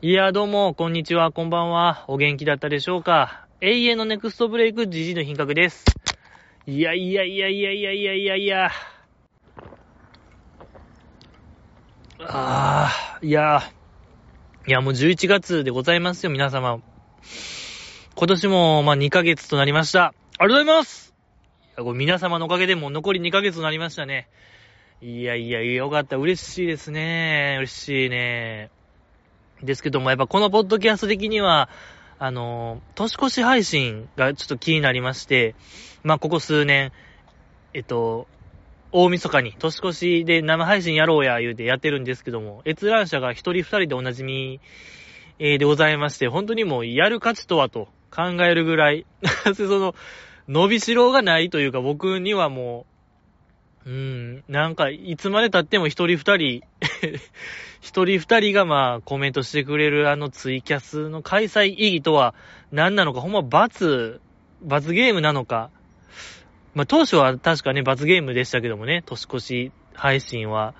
いや、どうも、こんにちは、こんばんは。お元気だったでしょうか？永遠のネクストブレイク、ジジの品格です。いやいやいやいやいやいやいやいや。ああ、いや、いや、もう11月でございますよ、皆様。今年も、まあ、2ヶ月となりました。ありがとうございますいや、これ皆様のおかげでも残り2ヶ月となりましたね。いやいや、よかった。嬉しいですね。嬉しいね。ですけども、やっぱこのポッドキャスト的には、あの、年越し配信がちょっと気になりまして、まあ、ここ数年、えっと、大晦日に年越しで生配信やろうや言うてやってるんですけども、閲覧者が一人二人でおなじみ、でございまして、本当にもうやる価値とはと考えるぐらい。その、伸びしろがないというか僕にはもうう、ん、なんかいつまで経っても一人二人 一人二人がまあコメントしてくれるあのツイキャスの開催意義とは何なのか、ほんま罰、罰ゲームなのか。まあ当初は確かね、罰ゲームでしたけどもね、年越し配信は。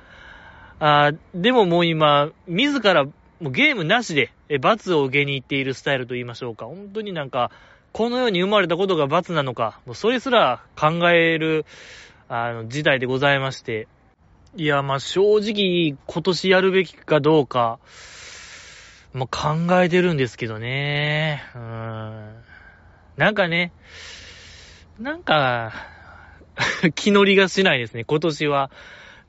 あでももう今、自らもうゲームなしで罰を受けに行っているスタイルと言いましょうか。本当になんか、この世に生まれたことが罰なのか、もうそれすら考える、あの、時代でございまして。いや、ま、正直、今年やるべきかどうか、ま、考えてるんですけどね。うん。なんかね、なんか、気乗りがしないですね、今年は。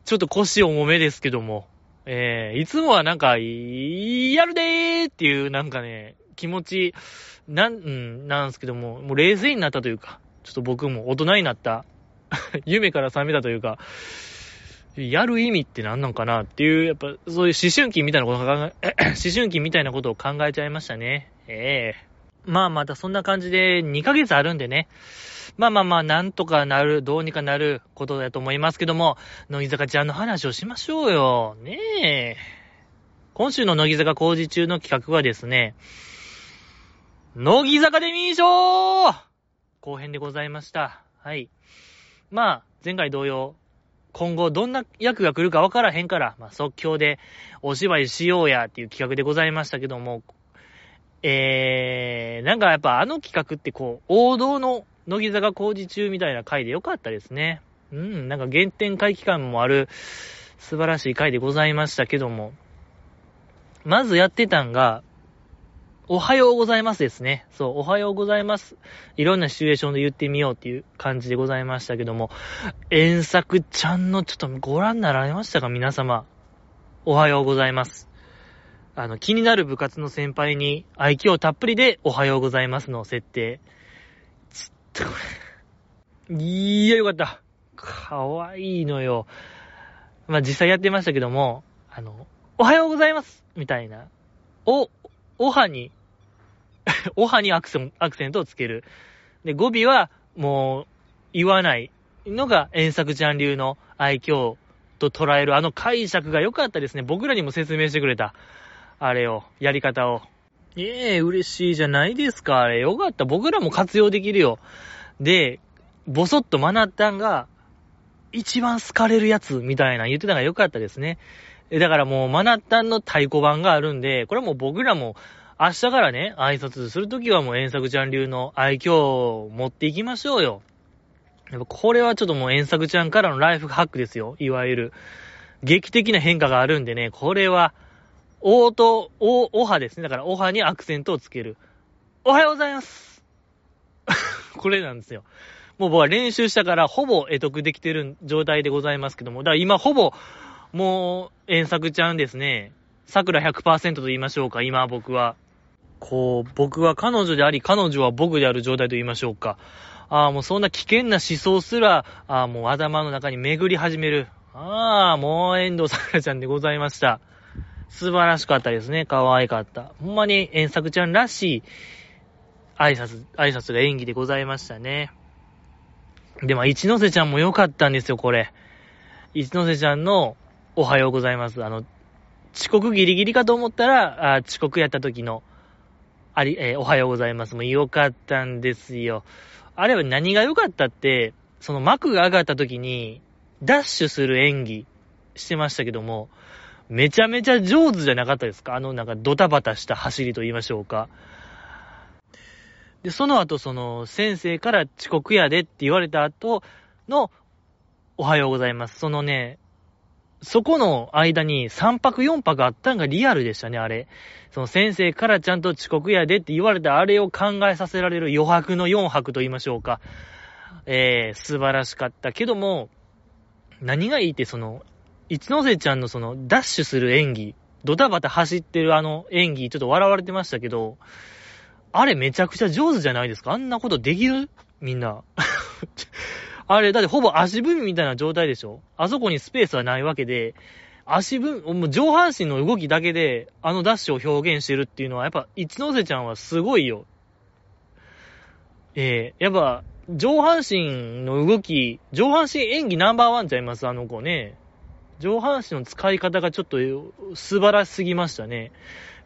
ちょっと腰重めですけども。えー、いつもはなんか、やるでーっていうなんかね、気持ち、なん、うん、なんですけども、もう冷静になったというか、ちょっと僕も大人になった、夢から覚めたというか、やる意味って何なんかなっていう、やっぱそういう思春期みたいなことを考え、思春期みたいなことを考えちゃいましたね。ええー、まあまたそんな感じで2ヶ月あるんでね。まあまあまあ、なんとかなる、どうにかなることだと思いますけども、乃木坂ちゃんの話をしましょうよ。ねえ。今週の乃木坂工事中の企画はですね、乃木坂デミー賞後編でございました。はい。まあ、前回同様、今後どんな役が来るかわからへんから、まあ、即興でお芝居しようやっていう企画でございましたけども、えー、なんかやっぱあの企画ってこう、王道の乃木坂工事中みたいな回でよかったですね。うん、なんか原点回帰感もある素晴らしい回でございましたけども、まずやってたんが、おはようございますですね。そう、おはようございます。いろんなシチュエーションで言ってみようっていう感じでございましたけども、遠作ちゃんのちょっとご覧になられましたか？皆様。おはようございます。あの、気になる部活の先輩に愛嬌たっぷりでおはようございますの設定。ちょっとこれ。いや、よかった。かわいいのよ。まあ、実際やってましたけども、あの、おはようございますみたいな。お、おはにおはにアクセンアクセントをつける。で、語尾はもう言わないのが遠作ちゃん流の愛嬌と捉えるあの解釈が良かったですね。僕らにも説明してくれた。あれを、やり方を。ええ、嬉しいじゃないですか。あれ、よかった。僕らも活用できるよ。で、ぼそっとマナッタンが、一番好かれるやつみたいな言ってたのが良かったですね。だからもうマナッタンの太鼓判があるんで、これはもう僕らも明日からね、挨拶するときはもう遠作ちゃん流の愛嬌を持っていきましょうよ。やっぱこれはちょっともう遠作ちゃんからのライフハックですよ。いわゆる。劇的な変化があるんでね、これは、オート、オ、オハですね。だからオハにアクセントをつける。おはようございます これなんですよ。もう僕は練習したからほぼ得得できてる状態でございますけども、だから今ほぼ、もう、遠作ちゃんですね。桜100%と言いましょうか、今僕は。こう、僕は彼女であり、彼女は僕である状態と言いましょうか。ああ、もうそんな危険な思想すら、ああ、もう頭の中に巡り始める。ああ、もう遠藤さくらちゃんでございました。素晴らしかったですね。可愛かった。ほんまに遠作ちゃんらしい挨拶、挨拶が演技でございましたね。で、も、一ノ瀬ちゃんも良かったんですよ、これ。一ノ瀬ちゃんのおはようございます。あの、遅刻ギリギリかと思ったら、あ遅刻やった時の、あり、えー、おはようございます。もう良かったんですよ。あれは何が良かったって、その幕が上がった時に、ダッシュする演技してましたけども、めちゃめちゃ上手じゃなかったですか？あのなんかドタバタした走りと言いましょうか。で、その後その先生から遅刻やでって言われた後のおはようございます。そのね、そこの間に3泊4泊あったんがリアルでしたね、あれ。その先生からちゃんと遅刻やでって言われたあれを考えさせられる余白の4泊と言いましょうか。えー、素晴らしかったけども、何がいいってその、一ノ瀬ちゃんのその、ダッシュする演技、ドタバタ走ってるあの演技、ちょっと笑われてましたけど、あれめちゃくちゃ上手じゃないですか？あんなことできる？みんな。あれ、だってほぼ足踏みみたいな状態でしょ？あそこにスペースはないわけで、足踏み、もう上半身の動きだけで、あのダッシュを表現してるっていうのは、やっぱ、一ノ瀬ちゃんはすごいよ。ええー、やっぱ、上半身の動き、上半身演技ナンバーワンちゃいます、あの子ね。上半身の使い方がちょっと素晴らしすぎましたね。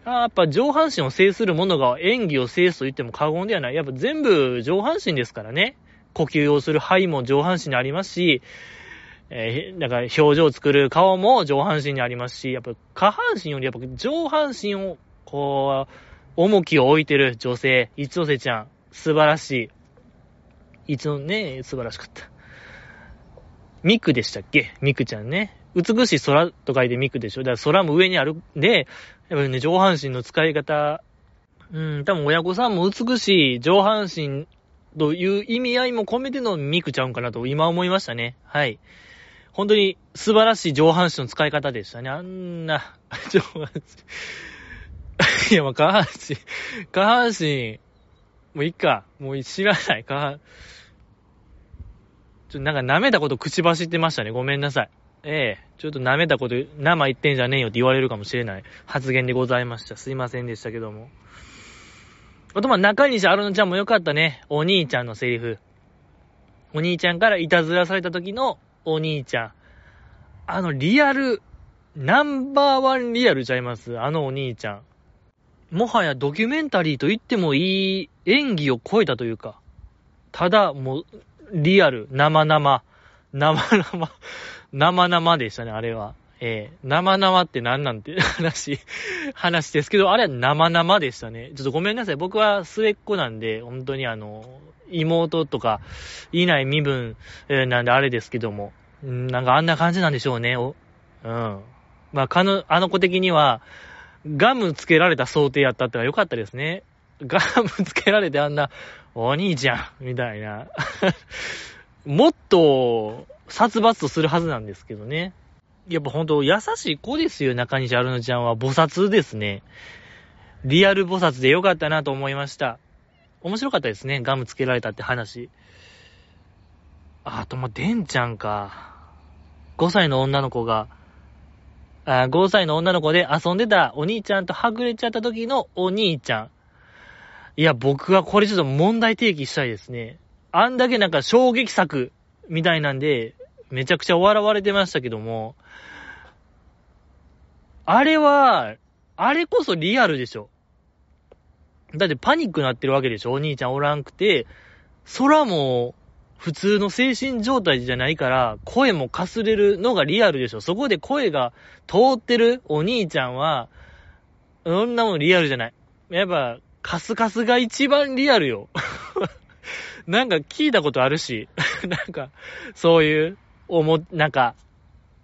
やっぱ上半身を制するものが演技を制すと言っても過言ではない。やっぱ全部上半身ですからね。呼吸をする肺も上半身にありますし、えー、だから表情を作る顔も上半身にありますし、やっぱ下半身よりやっぱ上半身を、こう、重きを置いてる女性、一ノ瀬ちゃん、素晴らしい。一応ね、素晴らしかった。ミクでしたっけ？ミクちゃんね。美しい空と書いてミクでしょ？だから空も上にあるんで、やっぱりね、上半身の使い方、うん、多分親御さんも美しい上半身という意味合いも込めてのミクちゃうんかなと今思いましたね。はい。本当に素晴らしい上半身の使い方でしたね。あんな、上半身。いや、まあ、下半身、下半身、もういいか。もう知らない。下半、ちょ、なんか舐めたこと口走ってましたね。ごめんなさい。ええちょっと舐めたこと、生言ってんじゃねえよって言われるかもしれない発言でございました。すいませんでしたけども。あと、まあ、中西アルノちゃんもよかったね。お兄ちゃんのセリフ。お兄ちゃんからいたずらされた時のお兄ちゃん。あの、リアル、ナンバーワンリアルちゃいます？あのお兄ちゃん。もはやドキュメンタリーと言ってもいい演技を超えたというか。ただ、もう、リアル、生々、生々、生々でしたね、あれは。えー、生々って何なんて 話、話ですけど、あれは生々でしたね。ちょっとごめんなさい。僕は末っ子なんで、本当にあの、妹とかいない身分、えー、なんであれですけども、んなんかあんな感じなんでしょうね。おうん。まあ、かの、あの子的には、ガムつけられた想定やったってのは良かったですね。ガムつけられてあんな、お兄ちゃん、みたいな。もっと、殺伐とするはずなんですけどね。やっぱほんと優しい子ですよ、中西アルノちゃんは。菩薩ですね。リアル菩薩でよかったなと思いました。面白かったですね、ガムつけられたって話。あとも、デンちゃんか。5歳の女の子が、あ5歳の女の子で遊んでたお兄ちゃんとはぐれちゃった時のお兄ちゃん。いや、僕はこれちょっと問題提起したいですね。あんだけなんか衝撃作みたいなんで、めちゃくちゃ笑われてましたけども、あれは、あれこそリアルでしょ。だってパニックなってるわけでしょお兄ちゃんおらんくて、空も普通の精神状態じゃないから、声もかすれるのがリアルでしょそこで声が通ってるお兄ちゃんは、そんなもんリアルじゃない。やっぱ、カスカスが一番リアルよ。なんか聞いたことあるし、なんか、そういう、おも、なんか、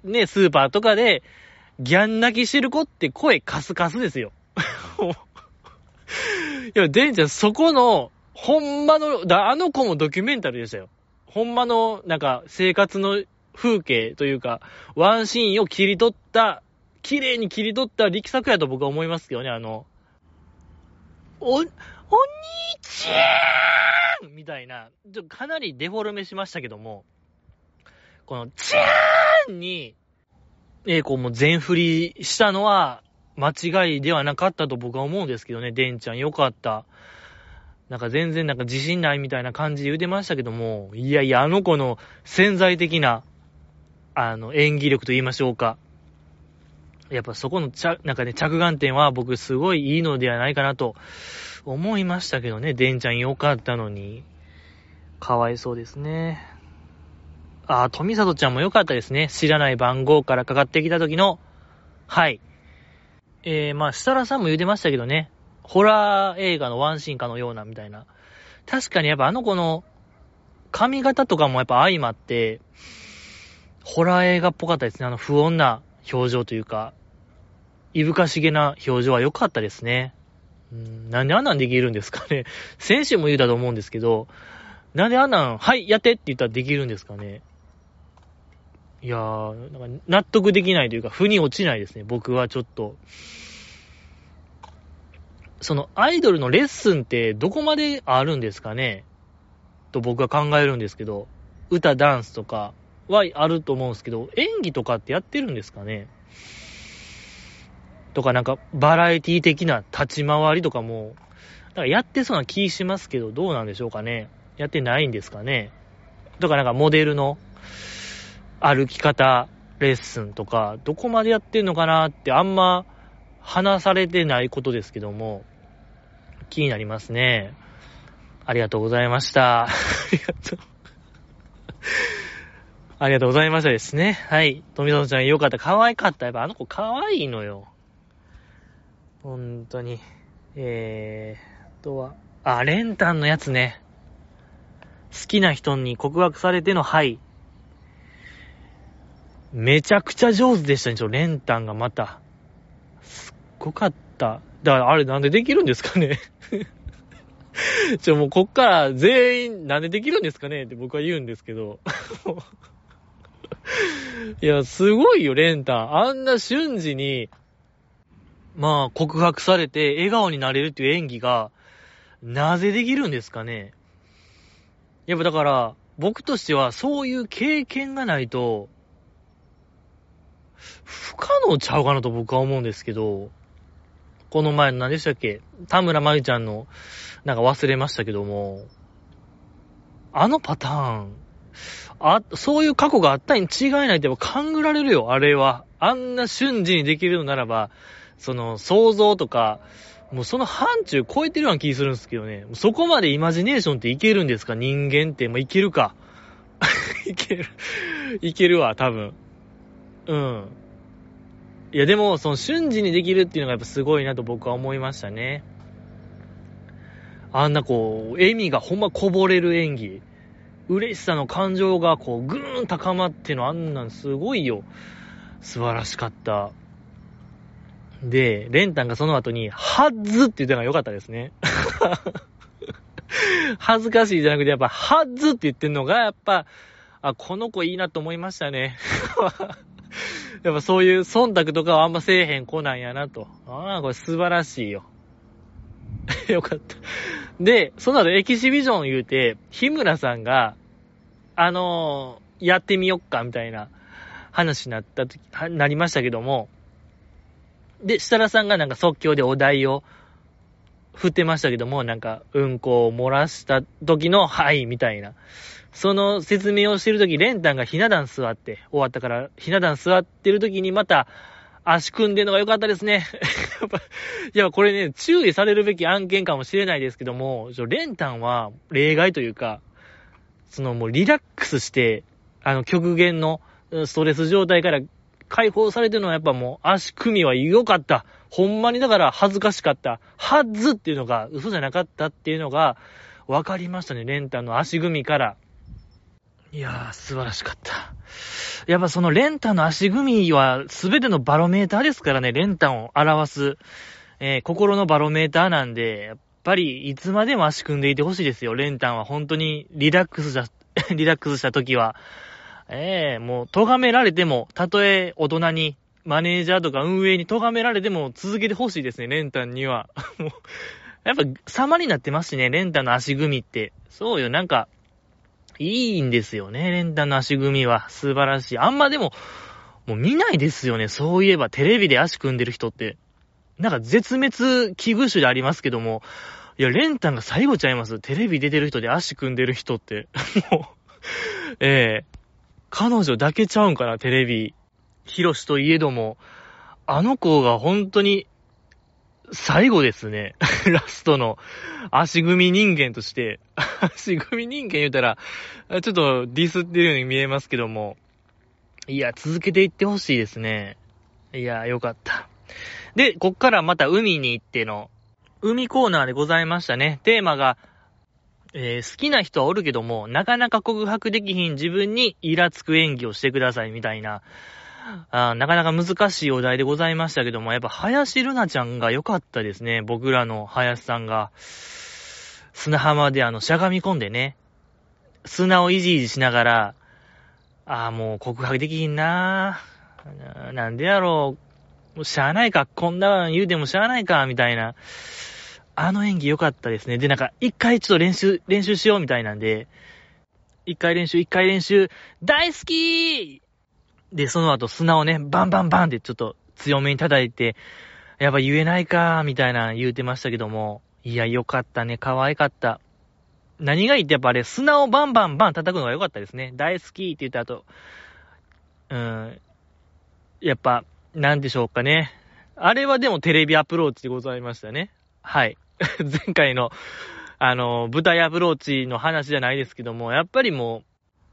ね、スーパーとかで、ギャン泣きしてる子って声カスカスですよ。いや、デンちゃん、そこの、ほんまの、だ、あの子もドキュメンタルでしたよ。ほんまの、なんか、生活の風景というか、ワンシーンを切り取った、綺麗に切り取った力作やと僕は思いますけどね、あの、お、お兄ちゃんみたいな、ちょかなりデフォルメしましたけども、この、チャーンに、えー、こうも全振りしたのは、間違いではなかったと僕は思うんですけどね、デンちゃんよかった。なんか全然なんか自信ないみたいな感じで言うてましたけども、いやいや、あの子の潜在的な、あの、演技力と言いましょうか。やっぱそこのちゃ、なんかね、着眼点は僕すごいいいのではないかなと思いましたけどね、デンちゃんよかったのに。かわいそうですね。ああ、富里ちゃんもよかったですね。知らない番号からかかってきた時のはい。えー、まあ、設楽さんも言うてましたけどね。ホラー映画のワンシーンかのような、みたいな。確かにやっぱあの子の髪型とかもやっぱ相まって、ホラー映画っぽかったですね。あの不穏な表情というか、いぶかしげな表情は良かったですね。ん、なんであんなんできるんですかね。先週も言うたと思うんですけど、なんであんなん、はい、やってって言ったらできるんですかね。いやー、なんか納得できないというか、腑に落ちないですね。僕はちょっと。そのアイドルのレッスンってどこまであるんですかね？と僕は考えるんですけど、歌、ダンスとかはあると思うんですけど、演技とかってやってるんですかね？とかなんかバラエティ的な立ち回りとかも、だからやってそうな気しますけど、どうなんでしょうかね？やってないんですかね？とかなんかモデルの歩き方レッスンとか、どこまでやってんのかなってあんま話されてないことですけども、気になりますね。ありがとうございました。ありがとう。ありがとうございましたですね。はい。富園ちゃんよかった。可愛かった。やっぱあの子可愛いのよ。本当に。えー、あとは、あ、レンタンのやつね。好きな人に告白されてのはい。めちゃくちゃ上手でしたね、ちょ、レンタンがまた。すっごかった。だからあれなんでできるんですかね ちょ、もうこっから全員なんでできるんですかねって僕は言うんですけど。いや、すごいよ、レンタン。あんな瞬時に、まあ、告白されて笑顔になれるっていう演技が、なぜできるんですかねやっぱだから、僕としてはそういう経験がないと、不可能ちゃうかなと僕は思うんですけど、この前の何でしたっけ？田村まゆちゃんの、なんか忘れましたけども、あのパターン、あ、そういう過去があったに違いないって勘ぐられるよ、あれは。あんな瞬時にできるのならば、その想像とか、もうその範疇超えてるような気するんですけどね。そこまでイマジネーションっていけるんですか？人間って。まあ、いけるか。いける。いけるわ、多分。うん。いや、でも、その瞬時にできるっていうのがやっぱすごいなと僕は思いましたね。あんなこう、笑みがほんまこぼれる演技。嬉しさの感情がこう、ぐーん高まってのあんなんすごいよ。素晴らしかった。で、レンタンがその後に、はずって言ったのが良かったですね。恥ずかしいじゃなくて、やっぱ、はずって言ってんのが、やっぱ、あ、この子いいなと思いましたね。やっぱそういう忖度とかはあんませえへん子なんやなと。ああ、これ素晴らしいよ。よかった。で、その後エキシビジョン言うて、日村さんが、あのー、やってみよっか、みたいな話になった時、なりましたけども、で、設楽さんがなんか即興でお題を振ってましたけども、なんか、うんこを漏らした時の、はい、みたいな。その説明をしてる時、レンタンがひな壇座って、終わったから、ひな壇座ってる時にまた、足組んでるのが良かったですね。やっぱ、いや、これね、注意されるべき案件かもしれないですけども、レンタンは例外というか、そのもうリラックスして、あの極限のストレス状態から解放されてるのはやっぱもう足組みは良かった。ほんまにだから恥ずかしかった。はずっていうのが嘘じゃなかったっていうのが分かりましたね。レンタンの足組みから。いやー、素晴らしかった。やっぱそのレンタの足組みは全てのバロメーターですからね、レンタを表す、えー、心のバロメーターなんで、やっぱりいつまでも足組んでいてほしいですよ。レンタンは本当にリラックスした、リラックスした時は。ええー、もう、咎められても、たとえ大人に、マネージャーとか運営に咎められても続けてほしいですね、レンタンには。もう、やっぱ様になってますしね、レンタンの足組みって。そうよ、なんか、いいんですよね、レンタンの足組みは。素晴らしい。あんまでも、もう見ないですよね、そういえばテレビで足組んでる人って。なんか絶滅危惧種でありますけども、いや、レンタンが最後ちゃいます。テレビ出てる人で足組んでる人って。もう、ええ彼女だけちゃうんかな、テレビ。ヒロシといえども、あの子が本当に、最後ですね。ラストの足組人間として、足組人間言うたら、ちょっとディスってるように見えますけども、いや、続けていってほしいですね。いや、よかった。で、こっからまた海に行っての、海コーナーでございましたね。テーマが、えー、好きな人はおるけども、なかなか告白できひん自分にイラつく演技をしてくださいみたいな、あなかなか難しいお題でございましたけども、やっぱ林ルナちゃんが良かったですね。僕らの林さんが。砂浜であの、しゃがみ込んでね、砂をいじいじしながら、ああ、もう告白できひんななんでやろう。もうしゃあないか。こんな言うてもしゃあないか。みたいな。あの演技良かったですね。で、なんか、一回ちょっと練習、練習しようみたいなんで、一回練習、一回練習、大好きで、その後砂をね、バンバンバンってちょっと強めに叩いて、やっぱ言えないかみたいな言うてましたけども、いや、よかったね。可愛かった。何がいいってやっぱあれ、砂をバンバンバン叩くのが良かったですね。大好きって言った後、うん、やっぱ、なんでしょうかね。あれはでもテレビアプローチでございましたね。はい。前回の、あの、舞台アプローチの話じゃないですけども、やっぱりも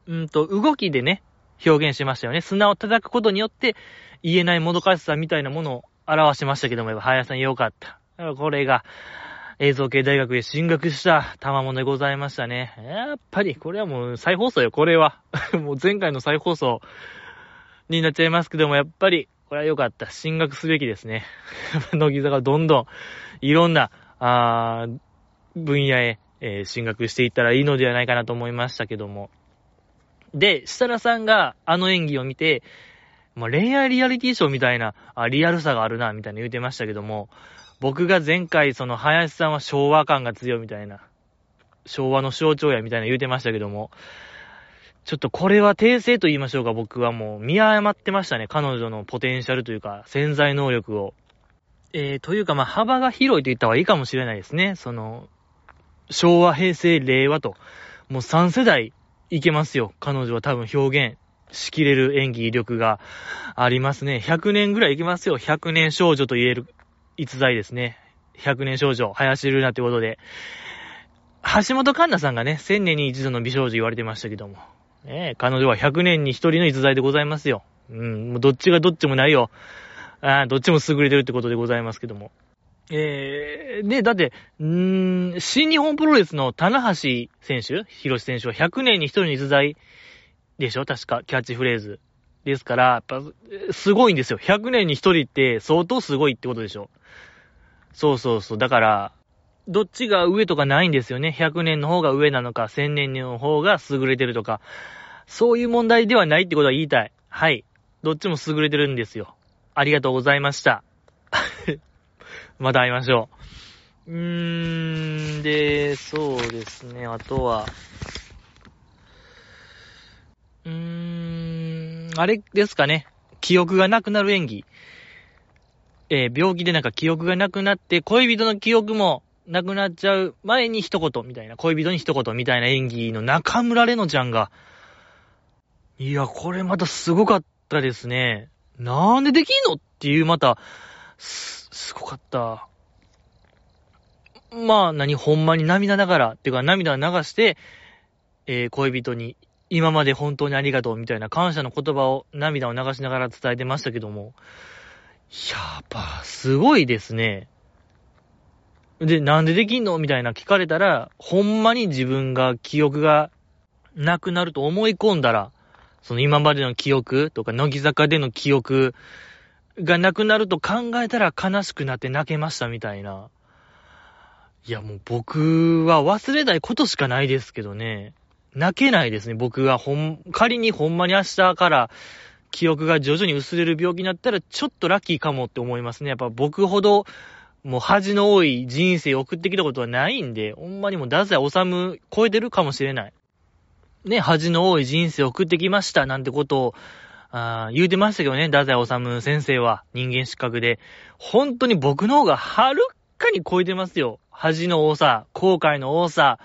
う、うんと、動きでね、表現しましたよね。砂を叩くことによって、言えないもどかしさみたいなものを表しましたけども、やっぱ、林さんよかった。これが、映像系大学へ進学した賜物でございましたね。やっぱり、これはもう再放送よ、これは。もう前回の再放送になっちゃいますけども、やっぱり、これは良かった。進学すべきですね。乃木坂どんどん、いろんな、あ分野へ、えー、進学していったらいいのではないかなと思いましたけども。で、設楽さんがあの演技を見て、まあ、恋愛リアリティショーみたいな、あ、リアルさがあるな、みたいな言うてましたけども、僕が前回その林さんは昭和感が強いみたいな、昭和の象徴やみたいな言うてましたけども、ちょっとこれは訂正と言いましょうか、僕はもう見誤ってましたね。彼女のポテンシャルというか、潜在能力を。えー、というかまあ幅が広いと言った方がいいかもしれないですね。その、昭和、平成、令和と、もう3世代いけますよ。彼女は多分表現しきれる演技力がありますね。100年ぐらいいけますよ。100年少女と言える逸材ですね。100年少女、林ルナってことで。橋本環奈さんがね、1000年に一度の美少女言われてましたけども。ね彼女は100年に一人の逸材でございますよ。うん、もうどっちがどっちもないよ。あどっちも優れてるってことでございますけども。えー、で、だって、んー、新日本プロレスの棚橋選手、広瀬選手は100年に一人の逸材でしょ？確か、キャッチフレーズ。ですから、やっぱ、すごいんですよ。100年に一人って相当すごいってことでしょ？そうそうそう。だから、どっちが上とかないんですよね。100年の方が上なのか、1000年の方が優れてるとか、そういう問題ではないってことは言いたい。はい。どっちも優れてるんですよ。ありがとうございました。また会いましょう。うーん、で、そうですね。あとは、うーん、あれですかね。記憶がなくなる演技。えー、病気でなんか記憶がなくなって、恋人の記憶もなくなっちゃう前に一言みたいな、恋人に一言みたいな演技の中村れのちゃんが、いや、これまたすごかったですね。なんでできんのっていう、また、す、ごかった。まあ、何、ほんまに涙ながら、っていうか涙を流して、えー、恋人に、今まで本当にありがとうみたいな感謝の言葉を、涙を流しながら伝えてましたけども、やっぱ、すごいですね。で、なんでできんのみたいな聞かれたら、ほんまに自分が記憶がなくなると思い込んだら、その今までの記憶とか、乃木坂での記憶がなくなると考えたら悲しくなって泣けましたみたいな。いやもう僕は忘れないことしかないですけどね。泣けないですね。僕がほん、仮にほんまに明日から記憶が徐々に薄れる病気になったら、ちょっとラッキーかもって思いますね。やっぱ僕ほど、もう恥の多い人生を送ってきたことはないんで、ほんまにもう太宰治超えてるかもしれない。ね、恥の多い人生を送ってきましたなんてことを、あ言うてましたけどね、太宰治先生は人間失格で。本当に僕の方がはるかに超えてますよ。恥の多さ、後悔の多さ、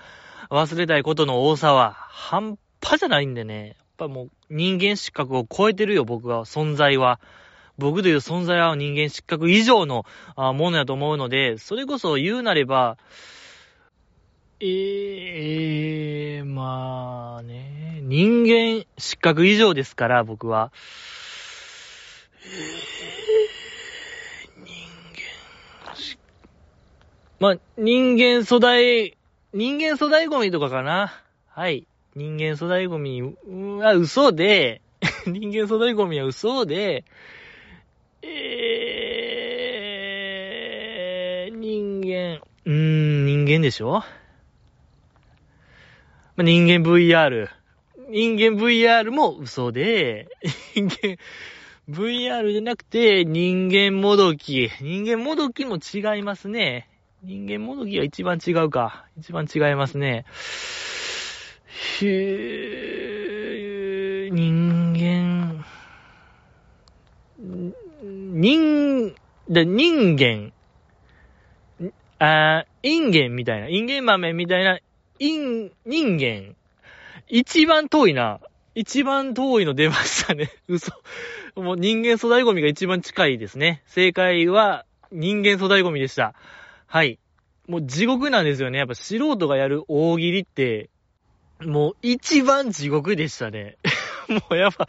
忘れたいことの多さは半端じゃないんでね。やっぱもう人間失格を超えてるよ、僕は、存在は。僕という存在は人間失格以上のものやと思うので、それこそ言うなれば、ええー、まあね、人間失格以上ですから、僕は。えー、人間失まあ、人間粗大、人間粗大ゴミとかかな。はい。人間粗大ゴミは嘘で、人間粗大ゴミは嘘で、えー、人間、うーん、人間でしょ？まあ、人間 VR。人間 VR も嘘で、人間、VR じゃなくて、人間もどき。人間もどきも違いますね。人間もどきは一番違うか。一番違いますね。ひゅ人間、人、で、人間、あインゲンみたいな、インゲン豆みたいな、イン、人間。一番遠いな。一番遠いの出ましたね。嘘。もう人間粗大ゴミが一番近いですね。正解は人間粗大ゴミでした。はい。もう地獄なんですよね。やっぱ素人がやる大喜利って、もう一番地獄でしたね。もうやば、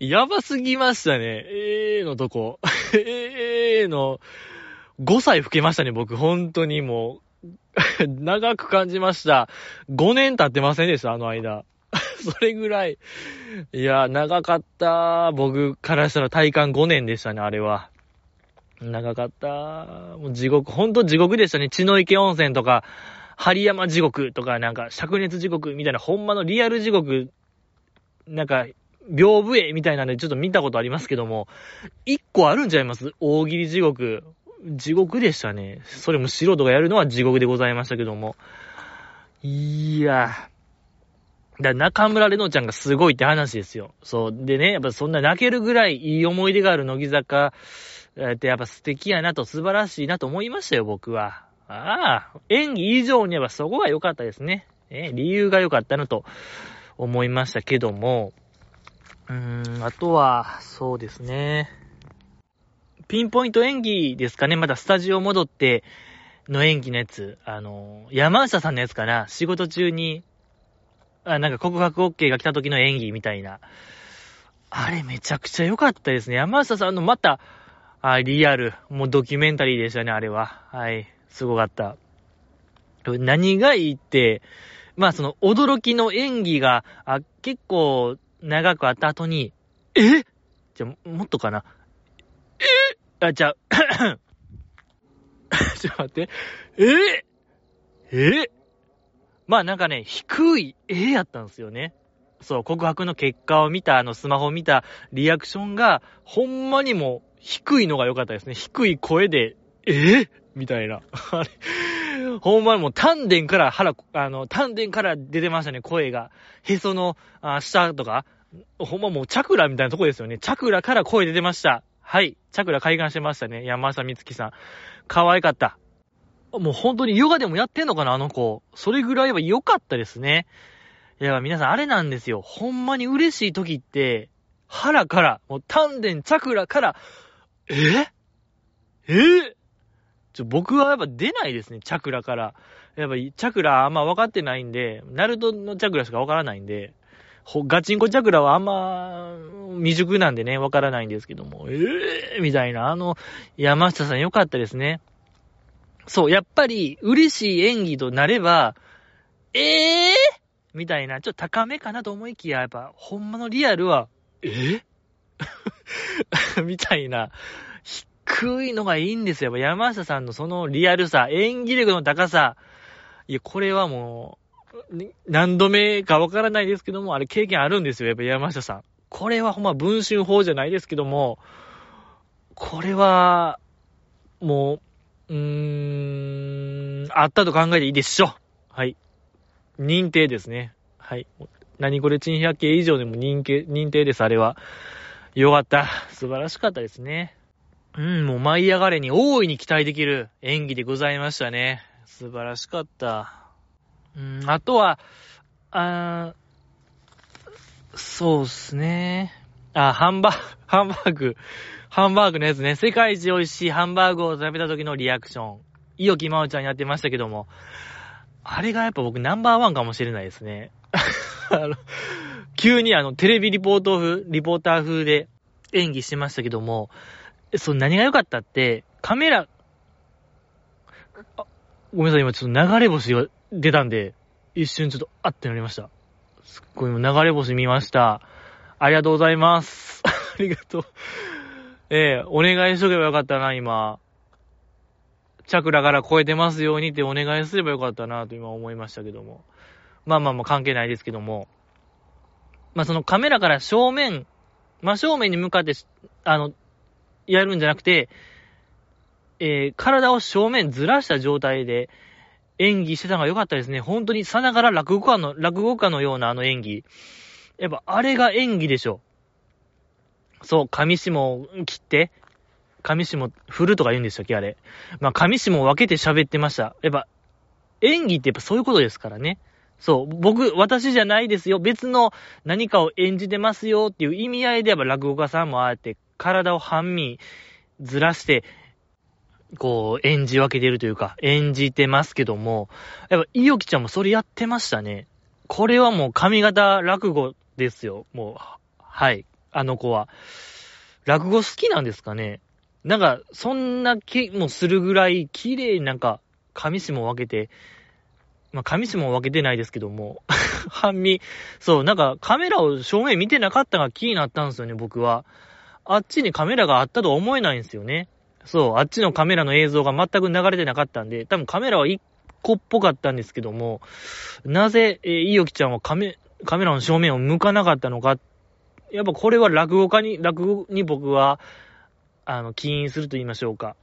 やばすぎましたね。えーのとこ。えーの、5歳老けましたね、僕。本当にもう。長く感じました。5年経ってませんでした、あの間。それぐらい。いや、長かった。僕からしたら体感5年でしたね、あれは。長かった。もう地獄、ほんと地獄でしたね。血の池温泉とか、針山地獄とか、なんか、灼熱地獄みたいな、ほんまのリアル地獄、なんか、屏風絵みたいなんでちょっと見たことありますけども、一個あるんちゃいます？大喜利地獄。地獄でしたね。それも素人がやるのは地獄でございましたけども。いやだ中村れのちゃんがすごいって話ですよ。そう。でね、やっぱそんな泣けるぐらいいい思い出がある乃木坂ってやっぱ素敵やなと素晴らしいなと思いましたよ、僕は。ああ、演技以上にはそこが良かったですね。え、理由が良かったのと思いましたけども、うーん、あとは、そうですね。ピンポイント演技ですかね。またスタジオ戻っての演技のやつ。あの、山下さんのやつかな。仕事中に、あ、なんか告白 OK が来た時の演技みたいな。あれめちゃくちゃ良かったですね。山下さんのまた、あ、リアル。もうドキュメンタリーでしたね、あれは。はい。すごかった。何がいいって、まあその驚きの演技が、あ、結構長くあった後に、え？じゃ、もっとかな。え？あ、じゃあ、ちょっと待って。え？え？まあなんかね、低い絵やったんですよね。そう、告白の結果を見た、あのスマホを見たリアクションが、ほんまにも低いのが良かったですね。低い声で、え？みたいな。あれ、ほんまにもう丹田から腹、あの、丹田から出てましたね、声が。へその、あ下とか。ほんまもうチャクラみたいなとこですよね。チャクラから声出てました。はい。チャクラ開眼してましたね。山下美月さん。可愛かった。もう本当にヨガでもやってんのかな、あの子。それぐらいは良かったですね。いや、皆さんあれなんですよ。ほんまに嬉しい時って、腹から、もう丹田、チャクラから、え？え？ちょ、僕はやっぱ出ないですね、チャクラから。やっぱチャクラあんま分かってないんで、ナルトのチャクラしか分からないんで、ガチンコチャクラはあんま、未熟なんでね、分からないんですけども、ええー、みたいな、あの、山下さんよかったですね。そう、やっぱり、嬉しい演技となれば、ええー、みたいな、ちょっと高めかなと思いきや、やっぱ、ほんまのリアルは、え みたいな、低いのがいいんですよ。やっぱ山下さんのそのリアルさ、演技力の高さ。いや、これはもう、何度目かわからないですけども、あれ経験あるんですよ。やっぱ山下さん。これはほんま文春法じゃないですけども、これは、もう、うーん、あったと考えていいでしょ。はい。認定ですね。はい。何これ珍百景以上でも認定、認定です、あれは。よかった。素晴らしかったですね。うん、もう舞い上がれに大いに期待できる演技でございましたね。素晴らしかった。うん、あとは、あそうっすね。あ、ハンバー、ハンバーグ、ハンバーグのやつね。世界一美味しいハンバーグを食べた時のリアクション。いよきまおちゃんやってましたけども。あれがやっぱ僕ナンバーワンかもしれないですね。あの、急にあの、テレビリポート風、リポーター風で演技してましたけども、その何が良かったって、カメラ、ごめんなさい、今ちょっと流れ星が出たんで、一瞬ちょっと、あってなりました。すっごい、流れ星見ました。ありがとうございます。ありがとう。ええー、お願いしとけばよかったな、今。チャクラから超えてますようにってお願いすればよかったなと今思いましたけども。まあまあまあ関係ないですけども。まあそのカメラから正面、真正面に向かって、あの、やるんじゃなくて、えー、体を正面ずらした状態で演技してたのが良かったですね。本当にさながら落語家の、落語家のようなあの演技。やっぱあれが演技でしょ。そう、上下を切って、上下振るとか言うんでしたっけあれ。まあ、上下を分けて喋ってました。やっぱ、演技ってやっぱそういうことですからね。そう、僕、私じゃないですよ。別の何かを演じてますよっていう意味合いでやっぱ落語家さんもああやって体を半身ずらして、こう、演じ分けてるというか、演じてますけども、やっぱ、いよきちゃんもそれやってましたね。これはもう髪型落語ですよ。もう、はい。あの子は。落語好きなんですかねなんか、そんな気もするぐらい、綺麗になんか、髪下も分けて、まあ、髪下も分けてないですけども、半身、そう、なんかカメラを正面見てなかったが気になったんですよね、僕は。あっちにカメラがあったと思えないんですよね。そう、あっちのカメラの映像が全く流れてなかったんで、多分カメラは1個っぽかったんですけども、なぜ、えー、いよきちゃんはカメ、カメラの正面を向かなかったのか。やっぱこれは落語家に、落語に僕は、あの、起因すると言いましょうか。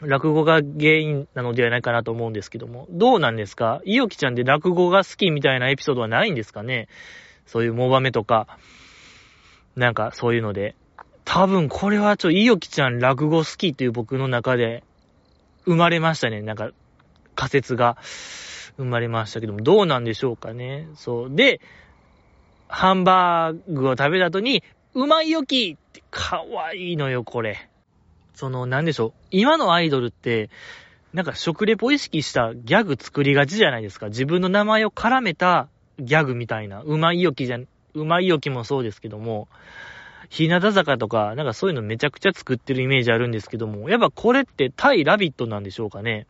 落語が原因なのではないかなと思うんですけども。どうなんですか？いよきちゃんで落語が好きみたいなエピソードはないんですかね？そういうモバメとか、なんかそういうので。多分これはちょ、いよきちゃん落語好きという僕の中で生まれましたね。なんか仮説が生まれましたけども、どうなんでしょうかね。そう。で、ハンバーグを食べた後に、うまいよきってかわいいのよ、これ。その、なんでしょう。今のアイドルって、なんか食レポ意識したギャグ作りがちじゃないですか。自分の名前を絡めたギャグみたいな。うまいよきじゃ、うまいよきもそうですけども、日向坂とか、なんかそういうのめちゃくちゃ作ってるイメージあるんですけども、やっぱこれって対ラビットなんでしょうかね？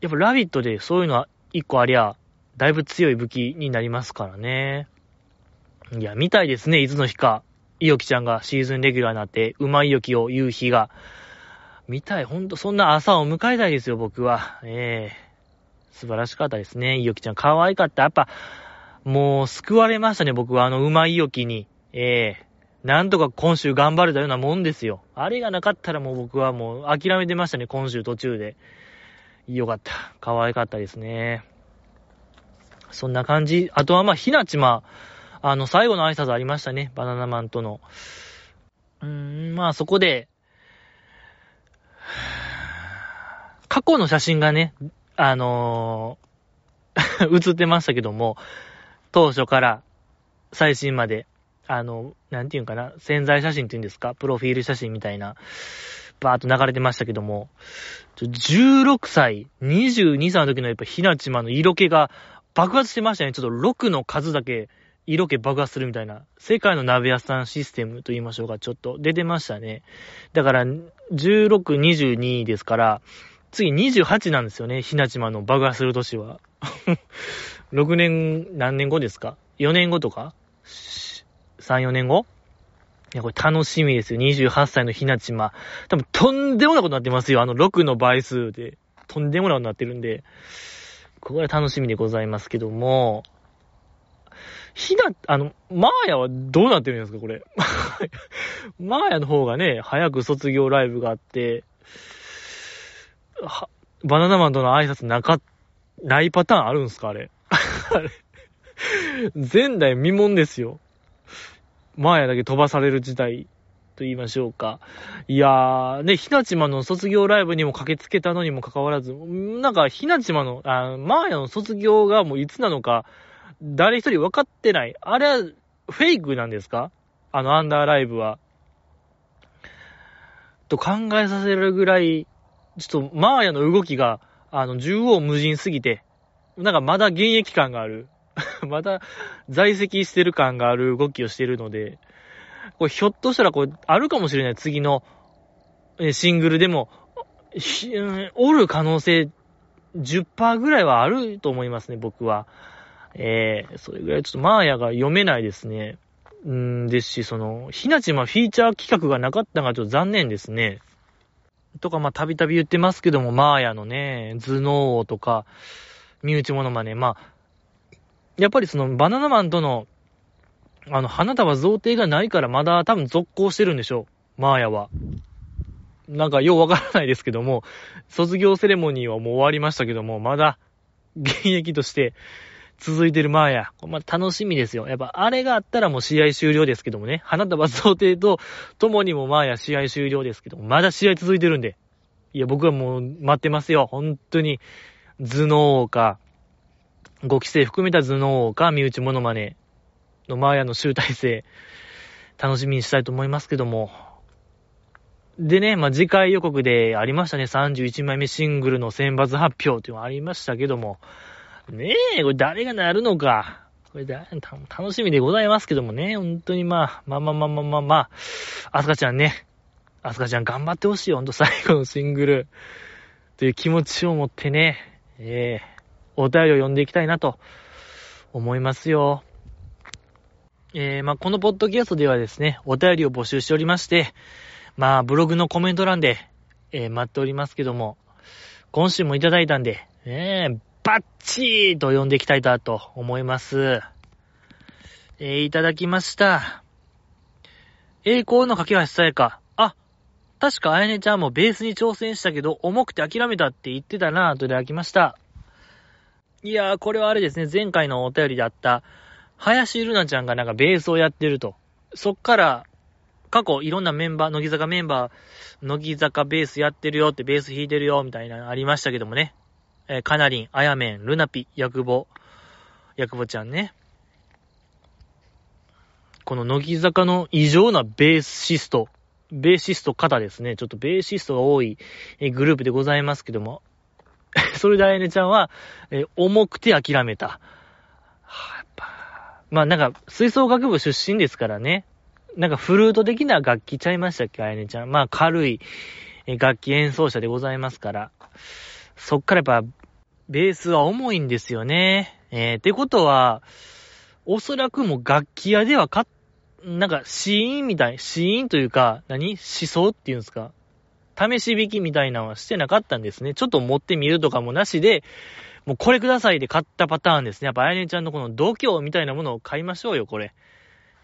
やっぱラビットでそういうのは一個ありゃ、だいぶ強い武器になりますからね。いや、見たいですね、いつの日か。いよきちゃんがシーズンレギュラーになって、うまいよきを言う日が。見たい、ほんと、そんな朝を迎えたいですよ、僕は。ええー、素晴らしかったですね。いよきちゃん、可愛かった。やっぱ、もう、救われましたね、僕は、あの、うまいよきに。ええー、なんとか今週頑張れたようなもんですよ。あれがなかったらもう僕はもう諦めてましたね、今週途中で。よかった。可愛かったですね。そんな感じ。あとはまあ、ひなちま、あの、最後の挨拶ありましたね。バナナマンとの。うーん、まあそこで、過去の写真がね、あのー、映ってましたけども、当初から最新まで、あの、なんていうんかな、潜在写真っていうんですか、プロフィール写真みたいな、バーっと流れてましたけども、16歳、22歳の時のやっぱひなちまの色気が爆発してましたね。ちょっと6の数だけ色気爆発するみたいな、世界の鍋屋さんシステムと言いましょうか、ちょっと出てましたね。だから、16、22ですから、次28なんですよね、ひなちまの爆発する年は。6年、何年後ですか ?4 年後とか？?3、4年後？いや、これ楽しみですよ。28歳のひなちま。多分、とんでもないことになってますよ。あの、6の倍数で。とんでもないことになってるんで。ここが楽しみでございますけども。ひな、あの、マーヤはどうなってるんですか、これ？マーヤの方がね、早く卒業ライブがあって、は、バナナマンとの挨拶なか、ないパターンあるんですか、あれ？あれ。前代未聞ですよ。マーヤだけ飛ばされる時代と言いましょうか。いやー、ね、ひなちまの卒業ライブにも駆けつけたのにもかかわらず、なんか、ひなちまの、あマーヤの卒業がもういつなのか、誰一人分かってない。あれは、フェイクなんですか？あのアンダーライブは。と考えさせるぐらい、ちょっと、マーヤの動きが、あの、縦横無尽すぎて、なんかまだ現役感がある。まだ在籍してる感がある動きをしてるので、これひょっとしたらこれあるかもしれない。次のシングルでも、おる可能性10%ぐらいはあると思いますね、僕は。えー、それぐらいちょっとマーヤが読めないですね。うんですし、その、ひなちまフィーチャー企画がなかったのがちょっと残念ですね。とか、まあ、たびたび言ってますけども、マーヤのね、頭脳王とか、身内モノマネ、まあ、やっぱりその、バナナマンとの、あの、花束贈呈がないからまだ多分続行してるんでしょう。マーヤは。なんかようわからないですけども、卒業セレモニーはもう終わりましたけども、まだ現役として続いてるマーヤ。まあ、楽しみですよ。やっぱあれがあったらもう試合終了ですけどもね。花束贈呈と共にもマーヤ試合終了ですけども、まだ試合続いてるんで。いや、僕はもう待ってますよ。本当に。頭脳か、5期生含めた頭脳か、身内モノマネのマーヤの集大成、楽しみにしたいと思いますけども。でね、まあ、次回予告でありましたね。31枚目シングルの選抜発表っていうのありましたけども。ねえ、これ誰がなるのか。これだ、楽しみでございますけどもね。本当にまあ、まあまあまあまあまあまあ、アスカちゃんね。アスカちゃん頑張ってほしいよ。ほんと最後のシングル。という気持ちを持ってね、ええー、お便りを読んでいきたいなと思いますよ。えー、まあ、このポッドキャストではですね、お便りを募集しておりまして、まあ、ブログのコメント欄で、えー、待っておりますけども、今週もいただいたんで、えー、バッチーと呼んでいきたいなと思います。えー、いただきました。栄光の架け橋さやか。あ、確かあやねちゃんもベースに挑戦したけど、重くて諦めたって言ってたなといただきました。いやー、これはあれですね、前回のお便りであった、林るなちゃんがなんかベースをやってると。そっから、過去いろんなメンバー、乃木坂メンバー、乃木坂ベースやってるよって、ベース弾いてるよ、みたいなのありましたけどもね。えー、カナリン、あやめん、ルナピ、ヤクボ、ヤクボちゃんね。この乃木坂の異常なベーシスト、ベーシスト方ですね。ちょっとベーシストが多い、グループでございますけども。それであやねちゃんは、えー、重くて諦めた。はあ、やっぱまあなんか、吹奏楽部出身ですからね。なんかフルート的な楽器ちゃいましたっけ、あやねちゃん。まあ軽い楽器演奏者でございますから。そっからやっぱ、ベースは重いんですよね。えー、ってことは、おそらくもう楽器屋ではか、なんか、シーンみたい、シーンというか、何？思想っていうんですか？試し引きみたいなのはしてなかったんですね。ちょっと持ってみるとかもなしで、もうこれくださいで買ったパターンですね。やっぱあやねちゃんのこの度胸みたいなものを買いましょうよ、これ。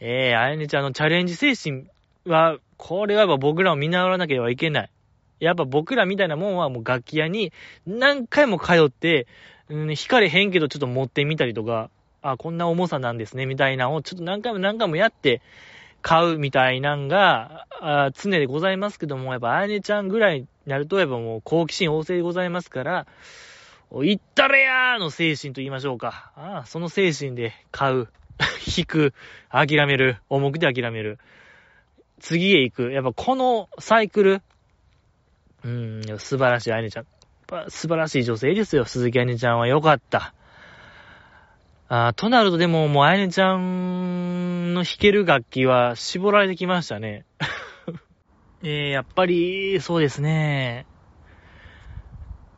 えー、あやねちゃんのチャレンジ精神は、これはやっぱ僕らを見習わなければいけない。やっぱ僕らみたいなもんはもう楽器屋に何回も通って、うん、惹かれへんけどちょっと持ってみたりとか、あ、こんな重さなんですね、みたいなのをちょっと何回も何回もやって買うみたいなんが、あ常でございますけども、やっぱあやねちゃんぐらいになるとやっぱもう好奇心旺盛でございますから、言ったれやーの精神と言いましょうか。ああ、その精神で買う、引く、諦める、重くて諦める。次へ行く。やっぱこのサイクル、うーん、素晴らしいあいねちゃん。素晴らしい女性ですよ、鈴木あいねちゃんはよかった。あとなるとでももうあいねちゃんの弾ける楽器は絞られてきましたね。えー、やっぱり、そうですね。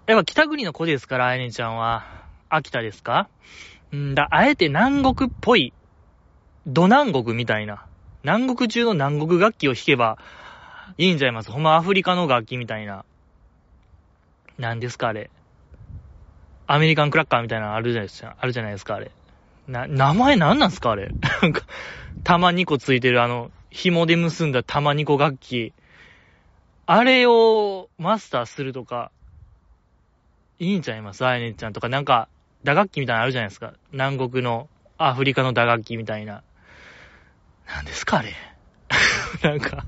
やっぱ北国の子ですから、あやねちゃんは。秋田ですかんだ、あえて南国っぽい、土南国みたいな。南国中の南国楽器を弾けばいいんじゃいます。ほんまアフリカの楽器みたいな。何ですか、あれ。アメリカンクラッカーみたいなのあるじゃないですか。あるじゃないですか、あれ。な、名前何なんすか、あれ。なんか、玉2個ついてるあの、紐で結んだ玉2個楽器。あれをマスターするとか、いいんちゃいます？あやねちゃんとか、なんか、打楽器みたいなのあるじゃないですか。南国の、アフリカの打楽器みたいな。何ですかあれ。なんか、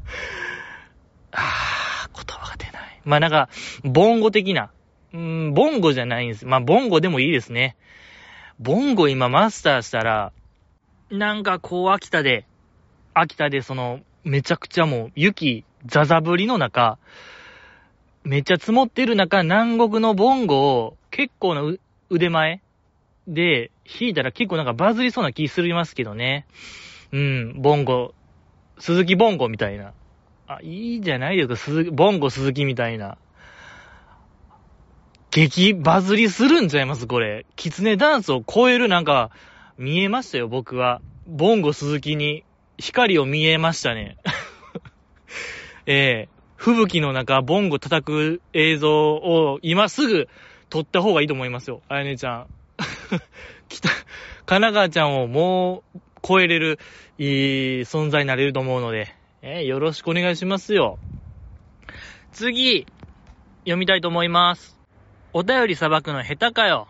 あー、言葉が出ない。まあなんか、ボンゴ的な。うーん、ボンゴじゃないんです。まあボンゴでもいいですね。ボンゴ今マスターしたら、なんかこう秋田で、秋田でその、めちゃくちゃもう雪、ザザ降りの中、めっちゃ積もってる中、南国のボンゴを結構な腕前で弾いたら結構なんかバズりそうな気するますけどね。うん、ボンゴ、鈴木ボンゴみたいな。あ、いいじゃないですか、鈴ボンゴ鈴木みたいな。激バズりするんちゃいますこれ。キツネダンスを超えるなんか、見えましたよ、僕は。ボンゴ鈴木に光を見えましたね。ええー、吹雪の中、ボンゴ叩く映像を今すぐ撮った方がいいと思いますよ、あやねちゃん。北、神奈川ちゃんをもう超えれる、いい存在になれると思うので、えー、よろしくお願いしますよ。次、読みたいと思います。お便り裁くの下手かよ。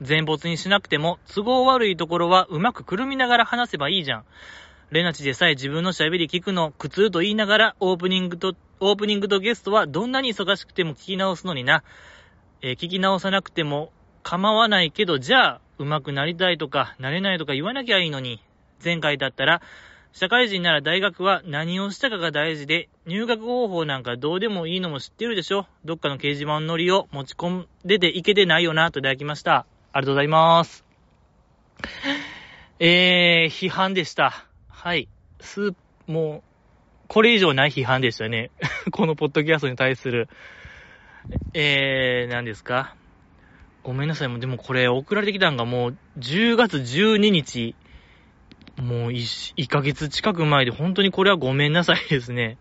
全没にしなくても、都合悪いところはうまくくるみながら話せばいいじゃん。レナチでさえ自分の喋り聞くの苦痛と言いながら、オープニングと、オープニングとゲストはどんなに忙しくても聞き直すのにな。えー、聞き直さなくても構わないけど、じゃあ、上手くなりたいとか、なれないとか言わなきゃいいのに。前回だったら、社会人なら大学は何をしたかが大事で、入学方法なんかどうでもいいのも知ってるでしょどっかの掲示板のりを持ち込んでていけてないよな、といただきました。ありがとうございます。えー、批判でした。はい。す、もう、これ以上ない批判でしたね。このポッドキャストに対する。えー、何ですか？ごめんなさい。もうでもこれ送られてきたんがもう10月12日もう 1, 1ヶ月近く前で、本当にこれはごめんなさいですね。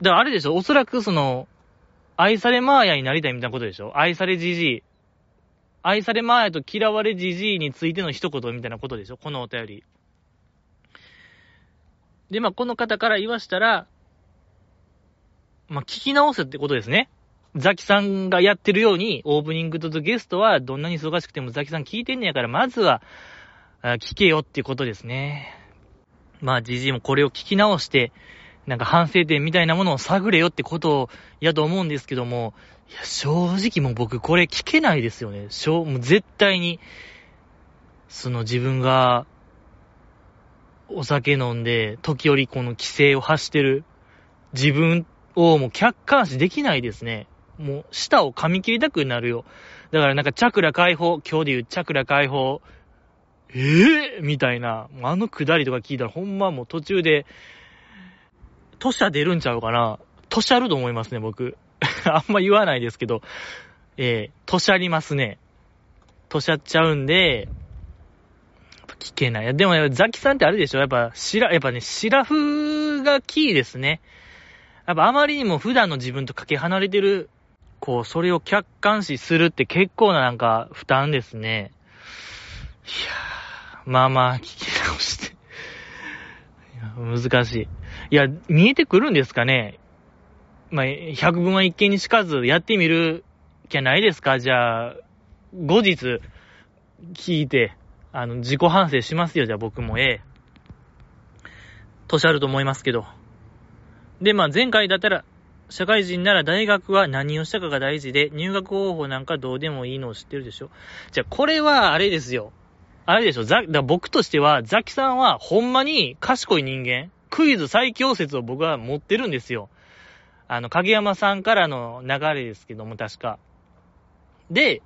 だからあれでしょ？おそらくその、愛されマーヤになりたいみたいなことでしょ？愛されじじい。愛されマーヤと嫌われじじいについての一言みたいなことでしょ？このお便り。で、まあ、この方から言わしたら、まあ、聞き直すってことですね。ザキさんがやってるように、オープニングとゲストはどんなに忙しくてもザキさん聞いてんねやから、まずは、聞けよっていうことですね。まあ、じじいもこれを聞き直して、なんか反省点みたいなものを探れよってことやと思うんですけども、いや、正直もう僕これ聞けないですよね。しょう、もう絶対に、その自分が、お酒飲んで、時折この規制を発してる自分をもう客観視できないですね。もう舌を噛み切りたくなるよ。だからなんかチャクラ解放、今日で言うチャクラ解放、ええー、みたいな、あのくだりとか聞いたらほんまもう途中で、トシャ出るんちゃうかなトシャると思いますね、僕。あんま言わないですけど、えー、トシャりますね。トシャっちゃうんで、聞けない。でも、ザキさんってあれでしょ？やっぱ、しら、やっぱね、シラフがキーですね。やっぱあまりにも普段の自分とかけ離れてる、こう、それを客観視するって結構ななんか負担ですね。いやまあまあ、聞き直して難しい。いや、見えてくるんですかねまあ、百分は一見にしかず、やってみるきゃないですかじゃあ、後日、聞いて、あの、自己反省しますよ、じゃあ僕も、ええ。年あると思いますけど。で、まあ前回だったら、社会人なら大学は何をしたかが大事で、入学方法なんかどうでもいいのを知ってるでしょじゃあこれはあれですよ。あれでしょ、ザ、だ僕としては、ザキさんはほんまに賢い人間、クイズ最強説を僕は持ってるんですよ。あの、影山さんからの流れですけども、確か。で、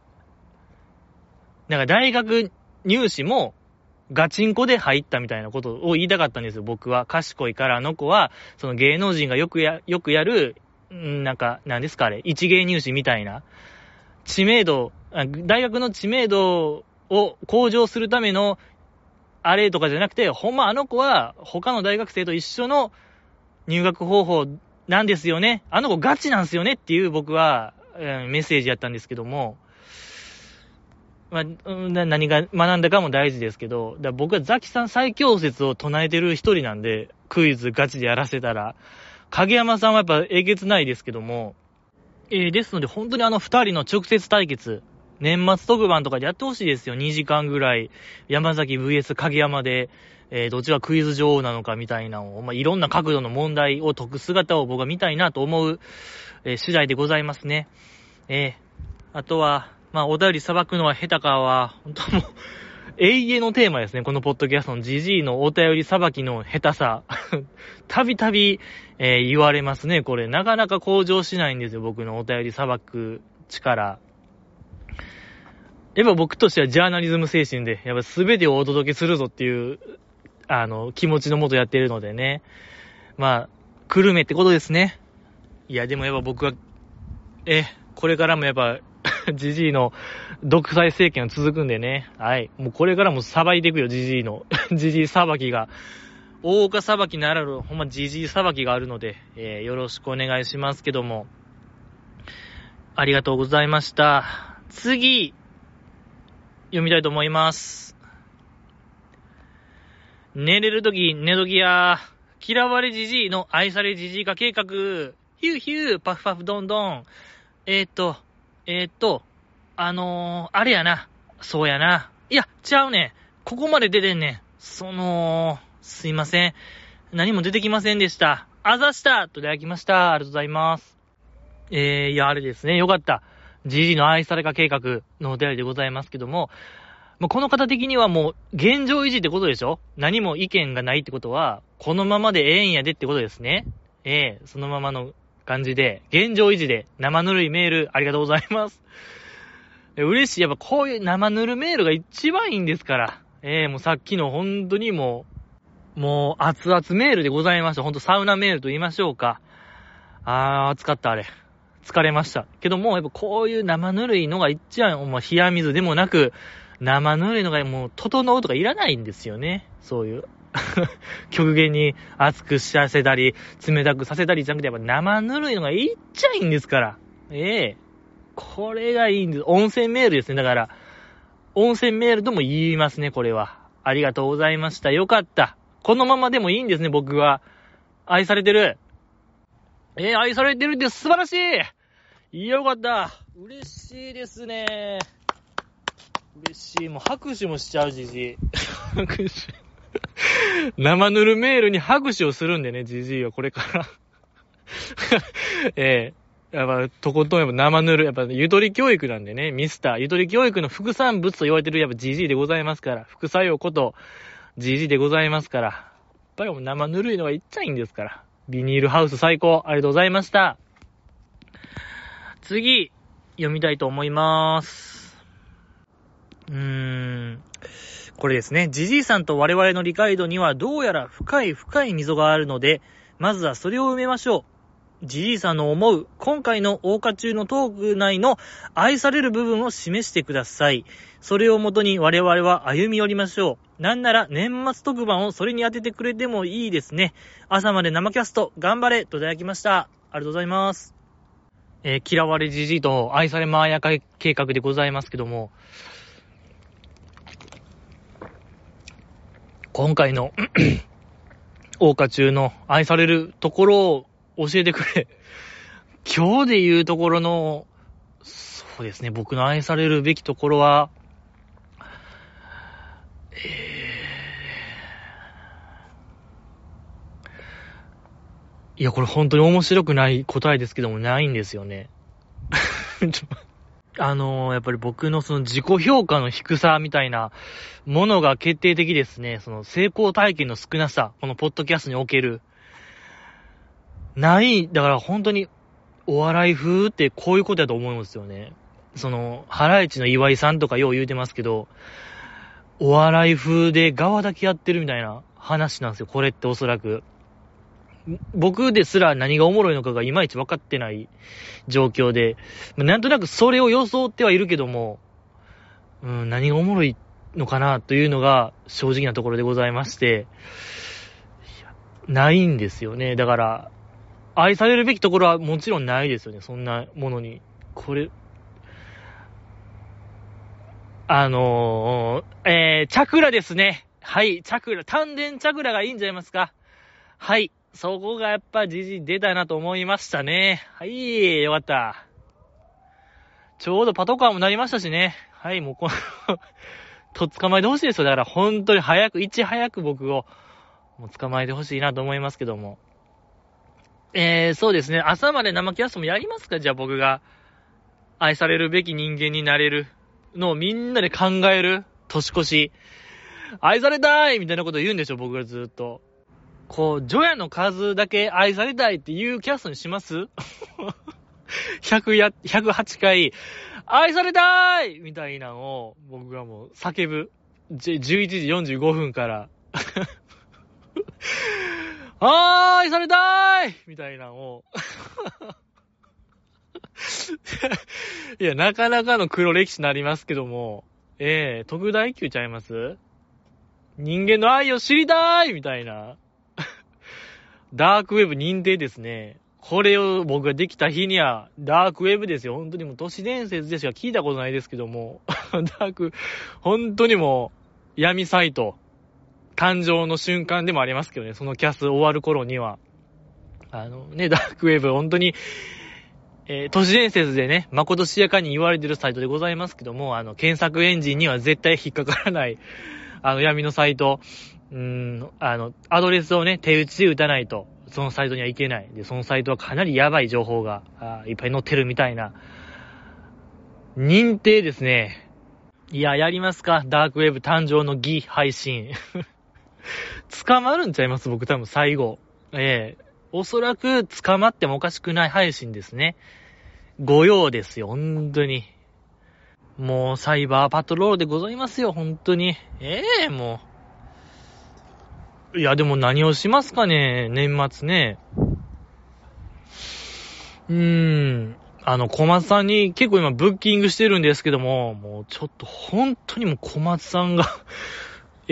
なんか大学入試も、ガチンコで入ったみたいなことを言いたかったんですよ、僕は。賢いからあの子は、その芸能人がよくや、よくやる、なんか、なんですかあれ、一芸入試みたいな。知名度、大学の知名度を向上するための、あれとかじゃなくて、ほんまあの子は他の大学生と一緒の入学方法なんですよね。あの子ガチなんですよねっていう僕は、えメッセージやったんですけども、まあ、何が学んだかも大事ですけど、だ僕はザキさん最強説を唱えてる一人なんで、クイズガチでやらせたら、影山さんはやっぱえげつないですけども、えー、ですので本当にあの二人の直接対決、年末特番とかでやってほしいですよ。2時間ぐらい。山崎 VS 影山で、えー、どっちがクイズ女王なのかみたいなのを、まあ、いろんな角度の問題を解く姿を僕は見たいなと思う、えー、次第でございますね。えー、あとは、まあ、お便り裁くのは下手かは、本当もう 永遠のテーマですね。このポッドキャストの GG のお便り裁きの下手さ。たびたび、えー、言われますね。これ、なかなか向上しないんですよ。僕のお便り裁く力。やっぱ僕としてはジャーナリズム精神で、やっぱ全てをお届けするぞっていう、あの、気持ちのもとやってるのでね。まあ、久留米ってことですね。いや、でもやっぱ僕は、え、これからもやっぱ、ジジイの独裁政権は続くんでね。はい。もうこれからも裁いていくよ、ジジイの。ジジイ裁きが。大岡裁きならる、ほんまジジイ裁きがあるので、えー、よろしくお願いしますけども。ありがとうございました。次、読みたいと思います。寝れるとき、寝時や、嫌われじじいの愛されじじい化計画、ヒューヒュー、パフパフドンドン。えー、っと、えー、っと、あのー、あれやな。そうやな。いや、ちゃうね。ここまで出てんねん。その、すいません。何も出てきませんでした。あざしたといただきました。ありがとうございます。えー、いや、あれですね。よかった。じじの愛され化計画のお便りでございますけども、まあ、この方的にはもう、現状維持ってことでしょ？何も意見がないってことは、このままでええんやでってことですね。ええー、そのままの感じで、現状維持で生ぬるいメールありがとうございます。嬉しい。やっぱこういう生ぬるメールが一番いいんですから。ええー、もうさっきの本当にもう、もう熱々メールでございました。ほんとサウナメールと言いましょうか。あー、暑かったあれ。疲れました。けども、やっぱこういう生ぬるいのが一番、まあ、冷や水でもなく、生ぬるいのがもう、整うとかいらないんですよね。そういう。極限に熱くしさせたり、冷たくさせたりじゃなくて、やっぱ生ぬるいのがいっちゃいいんですから。ええこれがいいんです。温泉メールですね。だから、温泉メールとも言いますね、これは。ありがとうございました。よかった。このままでもいいんですね、僕は。愛されてる。えー、愛されてるって素晴らしいい、よかった。嬉しいですね。嬉しい。もう拍手もしちゃう、じじい。拍手。生ぬるメールに拍手をするんでね、じじいはこれから えー、やっぱ、とことんやっぱ生ぬる、やっぱ、ゆとり教育なんでね、ミスター、ゆとり教育の副産物と言われてるやっぱじじいでございますから、副作用こと、じじいでございますから、やっぱりもう生ぬるいのがいっちゃいいんですから。ビニールハウス最高。ありがとうございました。次、読みたいと思います。うーん。これですね。ジジイさんと我々の理解度にはどうやら深い深い溝があるので、まずはそれを埋めましょう。じじいさんの思う、今回の大花中のトーク内の愛される部分を示してください。それをもとに我々は歩み寄りましょう。なんなら年末特番をそれに当ててくれてもいいですね。朝まで生キャスト頑張れといただきました。ありがとうございます。えー、嫌われじじいと愛されまやか計画でございますけども、今回の 大花中の愛されるところを教えてくれ。今日で言うところの、そうですね、僕の愛されるべきところは、いや、これ本当に面白くない答えですけども、ないんですよね。あのー、やっぱり僕のその自己評価の低さみたいなものが決定的ですね。その成功体験の少なさ、このポッドキャストにおける。ない、だから本当にお笑い風ってこういうことだと思うんですよね。その、ハライチの岩井さんとかよう言うてますけど、お笑い風で側だけやってるみたいな話なんですよ。これっておそらく。僕ですら何がおもろいのかがいまいち分かってない状況で、なんとなくそれを装ってはいるけども、うん、何がおもろいのかなというのが正直なところでございまして、ないんですよね。だから、愛されるべきところはもちろんないですよね。そんなものに。これ、あのー、えー、チャクラですね。はい、チャクラ、丹田チャクラがいいんじゃないますか。はい。そこがやっぱじじ出たなと思いましたね。はい、よかった。ちょうどパトカーもなりましたしね。はい、もうこの と捕まえてほしいですよ。だから本当に早く、いち早く僕を、もう捕まえてほしいなと思いますけども。えー、そうですね。朝まで生キャストもやりますか？じゃあ僕が、愛されるべき人間になれるのをみんなで考える年越し。愛されたいみたいなこと言うんでしょ？僕がずっと。こう、ジョヤの数だけ愛されたいっていうキャストにします ?100 や、108回、愛されたいみたいなのを、僕がもう叫ぶ。11時45分から あー、愛されたいいみたいなのを いや、なかなかの黒歴史になりますけども、ええー、特大級ちゃいます？人間の愛を知りたいみたいな。ダークウェブ認定ですね。これを僕ができた日には、ダークウェブですよ。本当にもう都市伝説でしか聞いたことないですけども、ダーク、本当にもう、闇サイト、誕生の瞬間でもありますけどね、そのキャス終わる頃には。あのね、ダークウェブ、本当に、えー、都市伝説でね、まことしやかに言われてるサイトでございますけども、あの、検索エンジンには絶対引っかからない、あの、闇のサイト、うーん、あの、アドレスをね、手打ちで打たないと、そのサイトには行けない。で、そのサイトはかなりやばい情報が、あいっぱい載ってるみたいな。認定ですね。いや、やりますか？ダークウェブ誕生の儀配信。捕まるんちゃいます？僕多分最後。ええー、おそらく捕まってもおかしくない配信ですね。ご用ですよ、本当に。もう、サイバーパトロールでございますよ、本当に。ええー、もう。いや、でも何をしますかね、年末ね。うーん。あの、小松さんに結構今ブッキングしてるんですけども、もうちょっと本当にもう小松さんが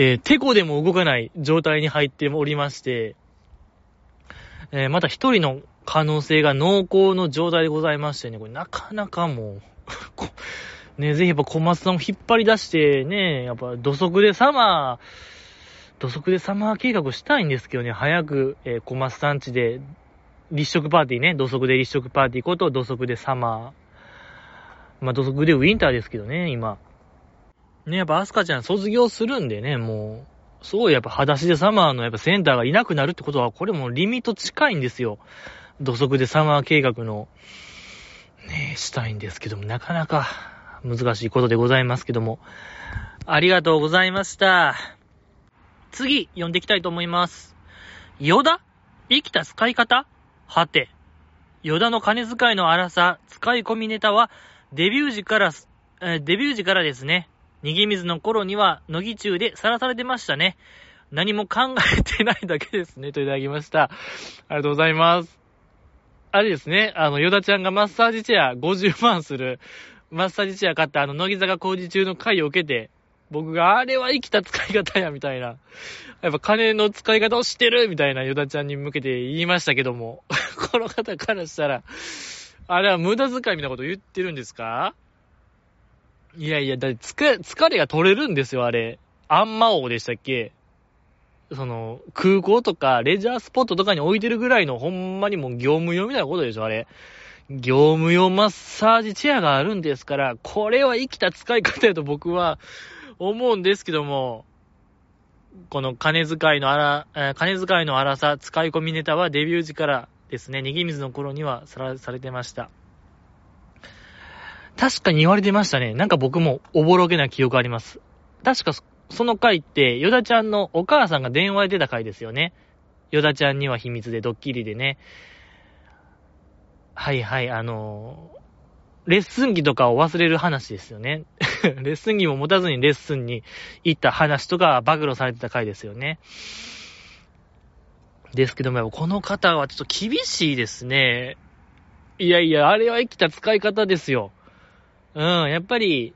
えー、テコでも動かない状態に入っておりまして、えー、また一人の可能性が濃厚の状態でございましてね、これなかなかもう ね、ぜひやっぱ小松さんを引っ張り出してね、やっぱ土足でサマー、土足でサマー計画したいんですけどね、早く、えー、小松さんちで立食パーティーね、土足で立食パーティーこと土足でサマー。まあ土足でウィンターですけどね、今。ね、やっぱアスカちゃん卒業するんでね、もう、そう、やっぱ裸足でサマーのやっぱセンターがいなくなるってことは、これもリミット近いんですよ。土足でサマー計画の、ね、したいんですけども、なかなか難しいことでございますけども。ありがとうございました。次、読んでいきたいと思います。ヨダ？生きた使い方？はて。ヨダの金遣いの荒さ、使い込みネタは、デビュー時から、デビュー時からですね、逃げ水の頃には、乃木中でさらされてましたね。何も考えてないだけですね、といただきました。ありがとうございます。あれですね、あの、ヨダちゃんがマッサージチェア50万する、マッサージチェア買ったあの、乃木坂工事中の回を受けて、僕があれは生きた使い方や、みたいな。やっぱ金の使い方を知ってるみたいなヨダちゃんに向けて言いましたけども、この方からしたら、あれは無駄遣いみたいなこと言ってるんですか？いやいや、だって疲疲れが取れるんですよ、あれ。アンマ王でしたっけ？その、空港とかレジャースポットとかに置いてるぐらいのほんまにもう業務用みたいなことでしょ、あれ。業務用マッサージチェアがあるんですから、これは生きた使い方やと僕は思うんですけども、この金遣いの荒、金遣いの荒さ、使い込みネタはデビュー時からですね、逃げ水の頃にはさら、されてました。確かに言われてましたね。なんか僕もおぼろげな記憶あります。確かその回って、ヨダちゃんのお母さんが電話で出た回ですよね。ヨダちゃんには秘密でドッキリでね。はいはい、あのー、レッスン着とかを忘れる話ですよね。レッスン着も持たずにレッスンに行った話とか暴露されてた回ですよね。ですけども、この方はちょっと厳しいですね。いやいや、あれは生きた使い方ですよ。うん、やっぱり、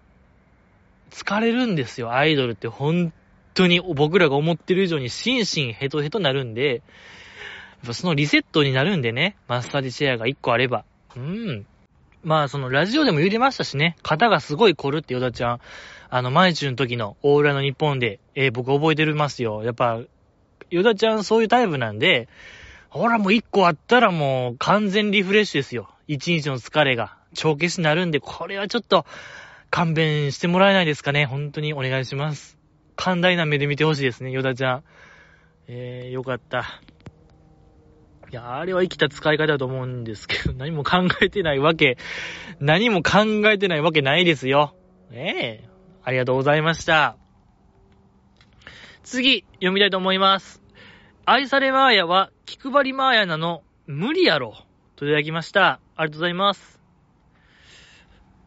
疲れるんですよ、アイドルって本当に僕らが思ってる以上に心身ヘトヘトなるんで、そのリセットになるんでね、マッサージチェアが1個あれば。うん。まあ、そのラジオでも言ってましたしね、肩がすごい凝るってヨダちゃん、あの、毎日の時のオーラの日本で、えー、僕覚えてるますよ。やっぱ、ヨダちゃんそういうタイプなんで、ほらもう1個あったらもう完全リフレッシュですよ。1日の疲れが。帳消しになるんで、これはちょっと勘弁してもらえないですかね。本当にお願いします。寛大な目で見てほしいですね、ヨダちゃん。えー、よかった。いや、あれは生きた使い方だと思うんですけど、何も考えてないわけ、何も考えてないわけないですよ。ええ、ありがとうございました。次、読みたいと思います。愛されマーヤは、気配りマーヤなの、無理やろ。といただきました。ありがとうございます。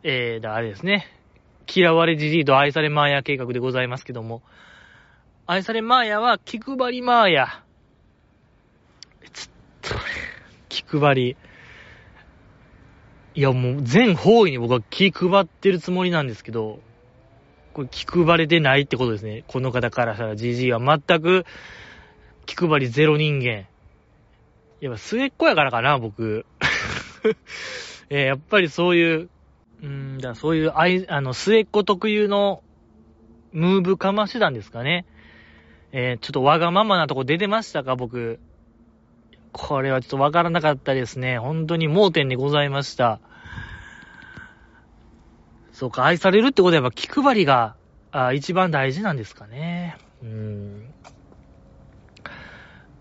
えー、だ、あれですね。嫌われじじいと愛されマーヤ計画でございますけども。愛されマーヤは気配りマーヤ。ちょっと、気配り。いや、もう全方位に僕は気配ってるつもりなんですけど、これ気配れてないってことですね。この方からしたら GG は全く気配りゼロ人間。やっぱ末っ子やからかな、僕。えー、やっぱりそういう、うんだ、そういう、あい、あの、末っ子特有の、ムーブかましなんですかね。えー、ちょっとわがままなとこ出てましたか、僕。これはちょっとわからなかったですね。本当に盲点でございました。そうか、愛されるってことはやっぱ気配りが、あ一番大事なんですかね。うん。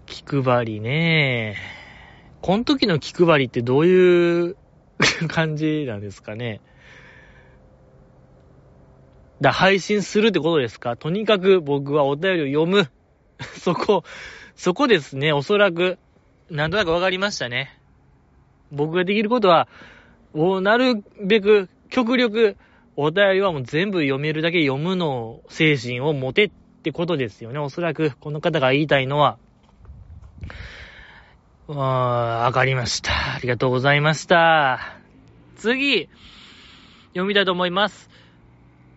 気配りね。この時の気配りってどういう 感じなんですかね。だ、配信するってことですか？とにかく僕はお便りを読む。そこ、そこですね、おそらく。なんとなくわかりましたね。僕ができることは、をなるべく、極力、お便りはもう全部読めるだけ読むの精神を持てってことですよね。おそらく、この方が言いたいのは。わかりました。ありがとうございました。次、読みたいと思います。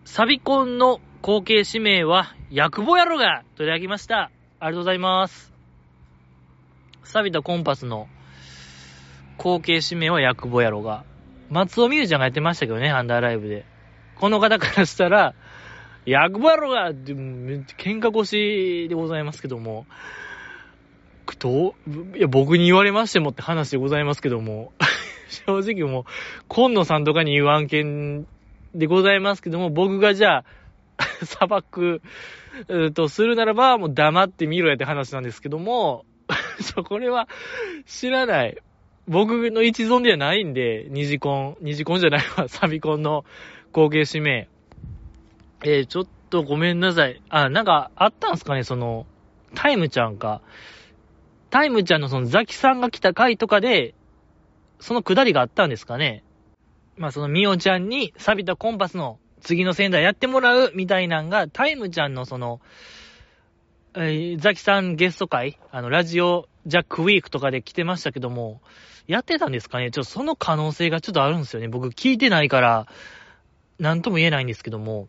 サビコンの後継指名は、ヤクボ野郎がといただきました。ありがとうございます。サビとコンパスの後継指名はヤクボ野郎が。松尾美優ちゃんがやってましたけどね、アンダーライブで。この方からしたら、ヤクボ野郎がって喧嘩腰でございますけども。どう、いや、僕に言われましてもって話でございますけども。正直もう、今野さんとかに言う案件でございますけども、僕がじゃあ、砂漠、とするならば、もう黙ってみろやって話なんですけども、これは知らない。僕の一存ではないんで、二次コン、二次コンじゃないわ、サビコンの後継指名。えー、ちょっとごめんなさい。あ、なんかあったんすかね、その、タイムちゃんか。タイムちゃんのそのザキさんが来た回とかで、そのくだりがあったんですかね。まあそのミオちゃんに錆びたコンパスの次の仙台やってもらうみたいなんが、タイムちゃんのその、えー、ザキさんゲスト会、あの、ラジオジャックウィークとかで来てましたけども、やってたんですかねちょっとその可能性がちょっとあるんですよね。僕聞いてないから、なんとも言えないんですけども、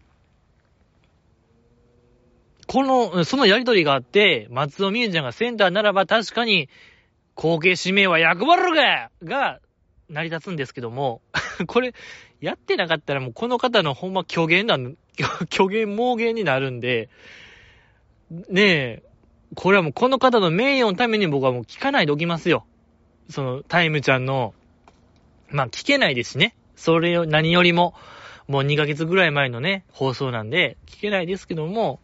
この、そのやりとりがあって、松尾美優ちゃんがセンターならば確かに、後継指名は役割るが、が、成り立つんですけども、これ、やってなかったらもうこの方のほんま虚言なん、虚言盲言になるんで、ねえ、これはもうこの方の名誉のために僕はもう聞かないでおきますよ。その、タイムちゃんの、まあ聞けないですしね。それを何よりも、もう2ヶ月ぐらい前のね、放送なんで、聞けないですけども、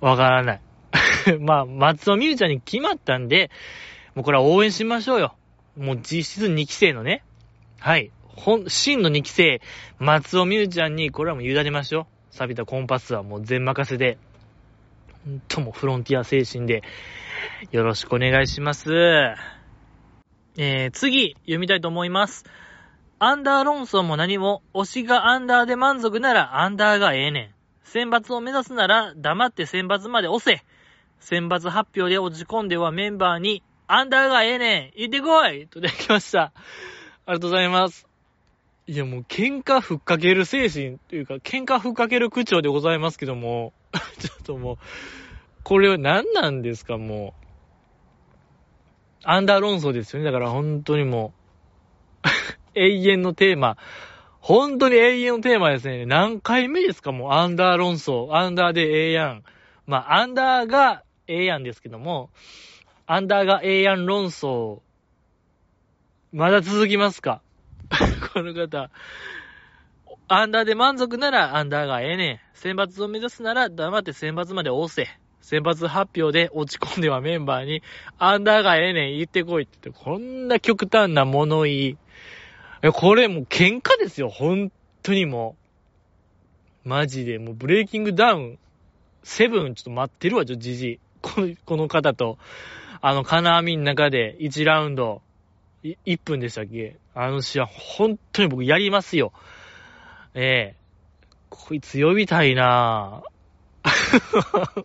わからない。まあ、松尾美優ちゃんに決まったんで、もうこれは応援しましょうよ。もう実質2期生のね。はい。本、真の2期生、松尾美優ちゃんに、これはもう委ねましょう。錆びたコンパスはもう全任せで、ほんともフロンティア精神で、よろしくお願いします。えー、次、読みたいと思います。アンダー論争も何も、推しがアンダーで満足ならアンダーがええねん。選抜を目指すなら黙って選抜まで押せ。選抜発表で落ち込んではメンバーに、アンダーがええねん行ってこいといただきました。ありがとうございます。いやもう喧嘩ふっかける精神というか、喧嘩ふっかける口調でございますけども、ちょっともう、これは何なんですか、もう。アンダー論争ですよね。だから本当にもう 永遠のテーマ。本当に永遠のテーマですね。何回目ですか？もうアンダー論争。アンダーでええやん。まあ、アンダーがええやんですけども、アンダーがええやん論争、まだ続きますか？この方。アンダーで満足ならアンダーがええねん。選抜を目指すなら黙って選抜まで押せ。選抜発表で落ち込んではメンバーに、アンダーがええねん言ってこいって言って、こんな極端な物言い。これもう喧嘩ですよ、本当にもう。マジで、もうブレイキングダウン、セブンちょっと待ってるわ、ちょ、じじこの、この方と、あの、金網の中で1ラウンド、1分でしたっけ？あの試合、本当に僕やりますよ。ええこいつ呼びたいなぁ。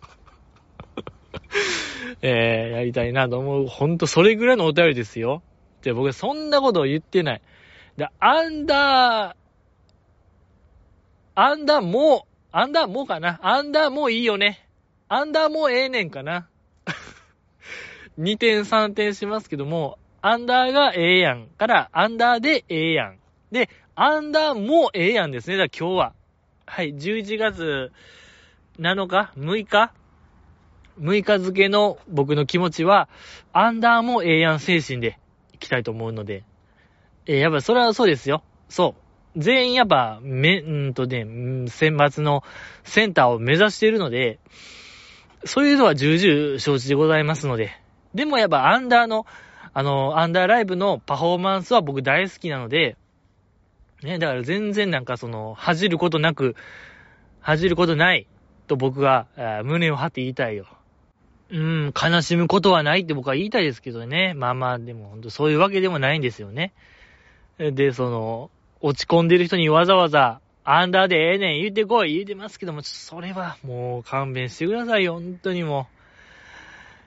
ええやりたいなと思う。ほんと、それぐらいのお便りですよ。で、僕そんなこと言ってない。で、アンダー、アンダーもう、アンダーもうかな。アンダーもういいよね。アンダーもうええねんかな。2点3点しますけども、アンダーがええやんから、アンダーでええやん。で、アンダーもええやんですね。だから今日は。はい、11月7日 ?6 日 ?6 日付の僕の気持ちは、アンダーもええやん精神でいきたいと思うので。えー、やっぱそれはそうですよ。そう。全員やっぱ、め、んとね、選抜のセンターを目指しているので、そういうのは重々承知でございますので。でもやっぱアンダーの、あの、アンダーライブのパフォーマンスは僕大好きなので、ね、だから全然なんかその、恥じることなく、恥じることないと僕は、胸を張って言いたいよ。うん、悲しむことはないって僕は言いたいですけどね。まあまあ、でも本当そういうわけでもないんですよね。で、その、落ち込んでる人にわざわざ、アンダーでええねん言うてこい言うてますけども、それはもう勘弁してくださいよ、本当にも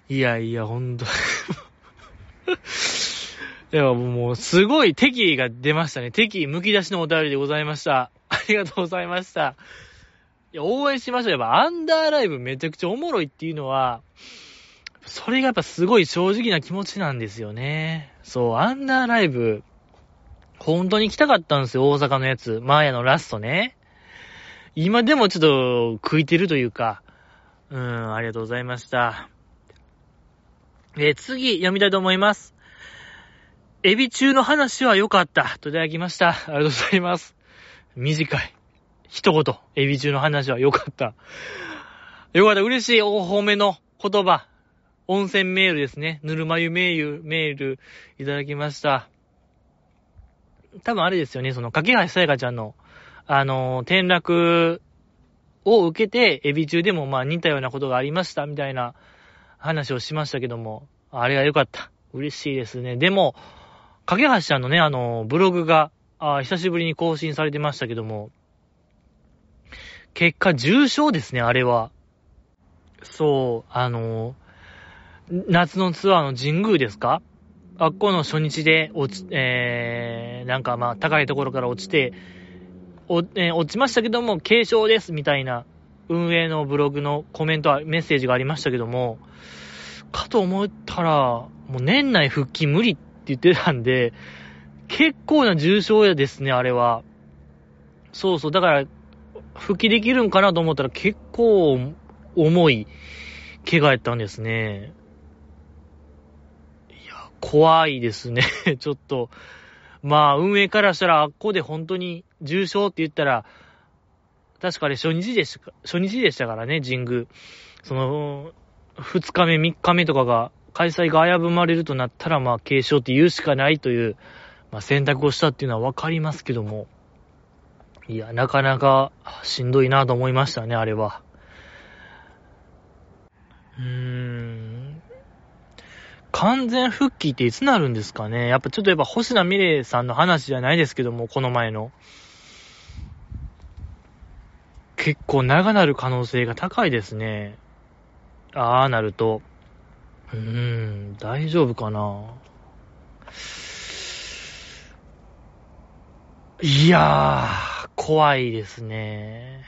う。いやいや、ほんと。いや、もう、すごい敵意が出ましたね。敵意剥き出しのお便りでございました。ありがとうございました。いや、応援しましょう。やっぱ、アンダーライブめちゃくちゃおもろいっていうのは、それがやっぱすごい正直な気持ちなんですよね。そう、アンダーライブ、本当に来たかったんですよ、大阪のやつ。マーヤのラストね。今でもちょっと食いてるというか、うん、ありがとうございました。え、次、読みたいと思います。エビ中の話は良かった。といただきました。ありがとうございます。短い。一言。エビ中の話は良かった。よかった。嬉しい。お褒めの言葉。温泉メールですね。ぬるま湯メール、メールいただきました。多分あれですよね。その、かけはしさやかちゃんの、あのー、転落を受けて、エビ中でもまあ似たようなことがありました、みたいな話をしましたけども、あれが良かった。嬉しいですね。でも、かけはしちゃんのね、あの、ブログが、あ久しぶりに更新されてましたけども、結果重症ですね、あれは。そう、あの、夏のツアーの神宮ですかあっこの初日で落ち、えー、なんかまあ高いところから落ちて、お、えー、落ちましたけども、軽症です、みたいな、運営のブログのコメント、メッセージがありましたけども、かと思ったら、もう年内復帰無理って言ってたんで、結構な重症やですね、あれは。そうそう、だから、復帰できるんかなと思ったら結構重い怪我やったんですね。怖いですね。ちょっと。まあ、運営からしたら、あっこで本当に重症って言ったら、確かあれ初日でした、初日でしたからね、神宮。その、二日目、三日目とかが、開催が危ぶまれるとなったら、まあ、軽症って言うしかないという、まあ、選択をしたっていうのはわかりますけども。いや、なかなかしんどいなと思いましたね、あれは。うーん。完全復帰っていつなるんですかね？やっぱちょっとやっぱ星名美玲さんの話じゃないですけども、この前の。結構長なる可能性が高いですね。ああなると。うーん、大丈夫かな？いやー、怖いですね。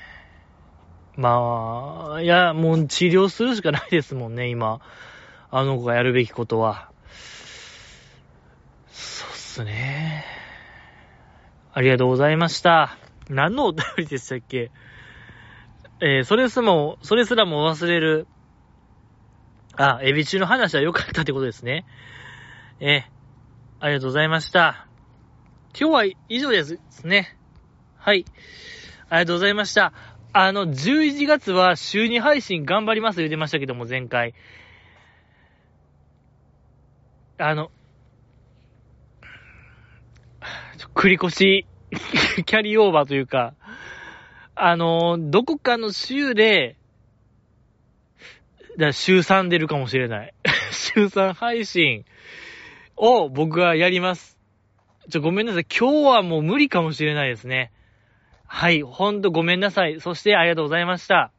まあ、いや、もう治療するしかないですもんね、今。あの子がやるべきことは。そうっすね。ありがとうございました。何のお便りでしたっけ？えー、それすも、それすらも忘れる。あ、エビ中の話は良かったってことですね。えー、ありがとうございました。今日は以上ですね。はい。ありがとうございました。あの、11月は週2配信頑張ります言ってましたけども、前回。あの、繰り越し、キャリーオーバーというか、あの、どこかの週で、だ週3出るかもしれない。週3配信を僕はやります。ちょ、ごめんなさい。今日はもう無理かもしれないですね。はい、ほんとごめんなさい。そしてありがとうございました。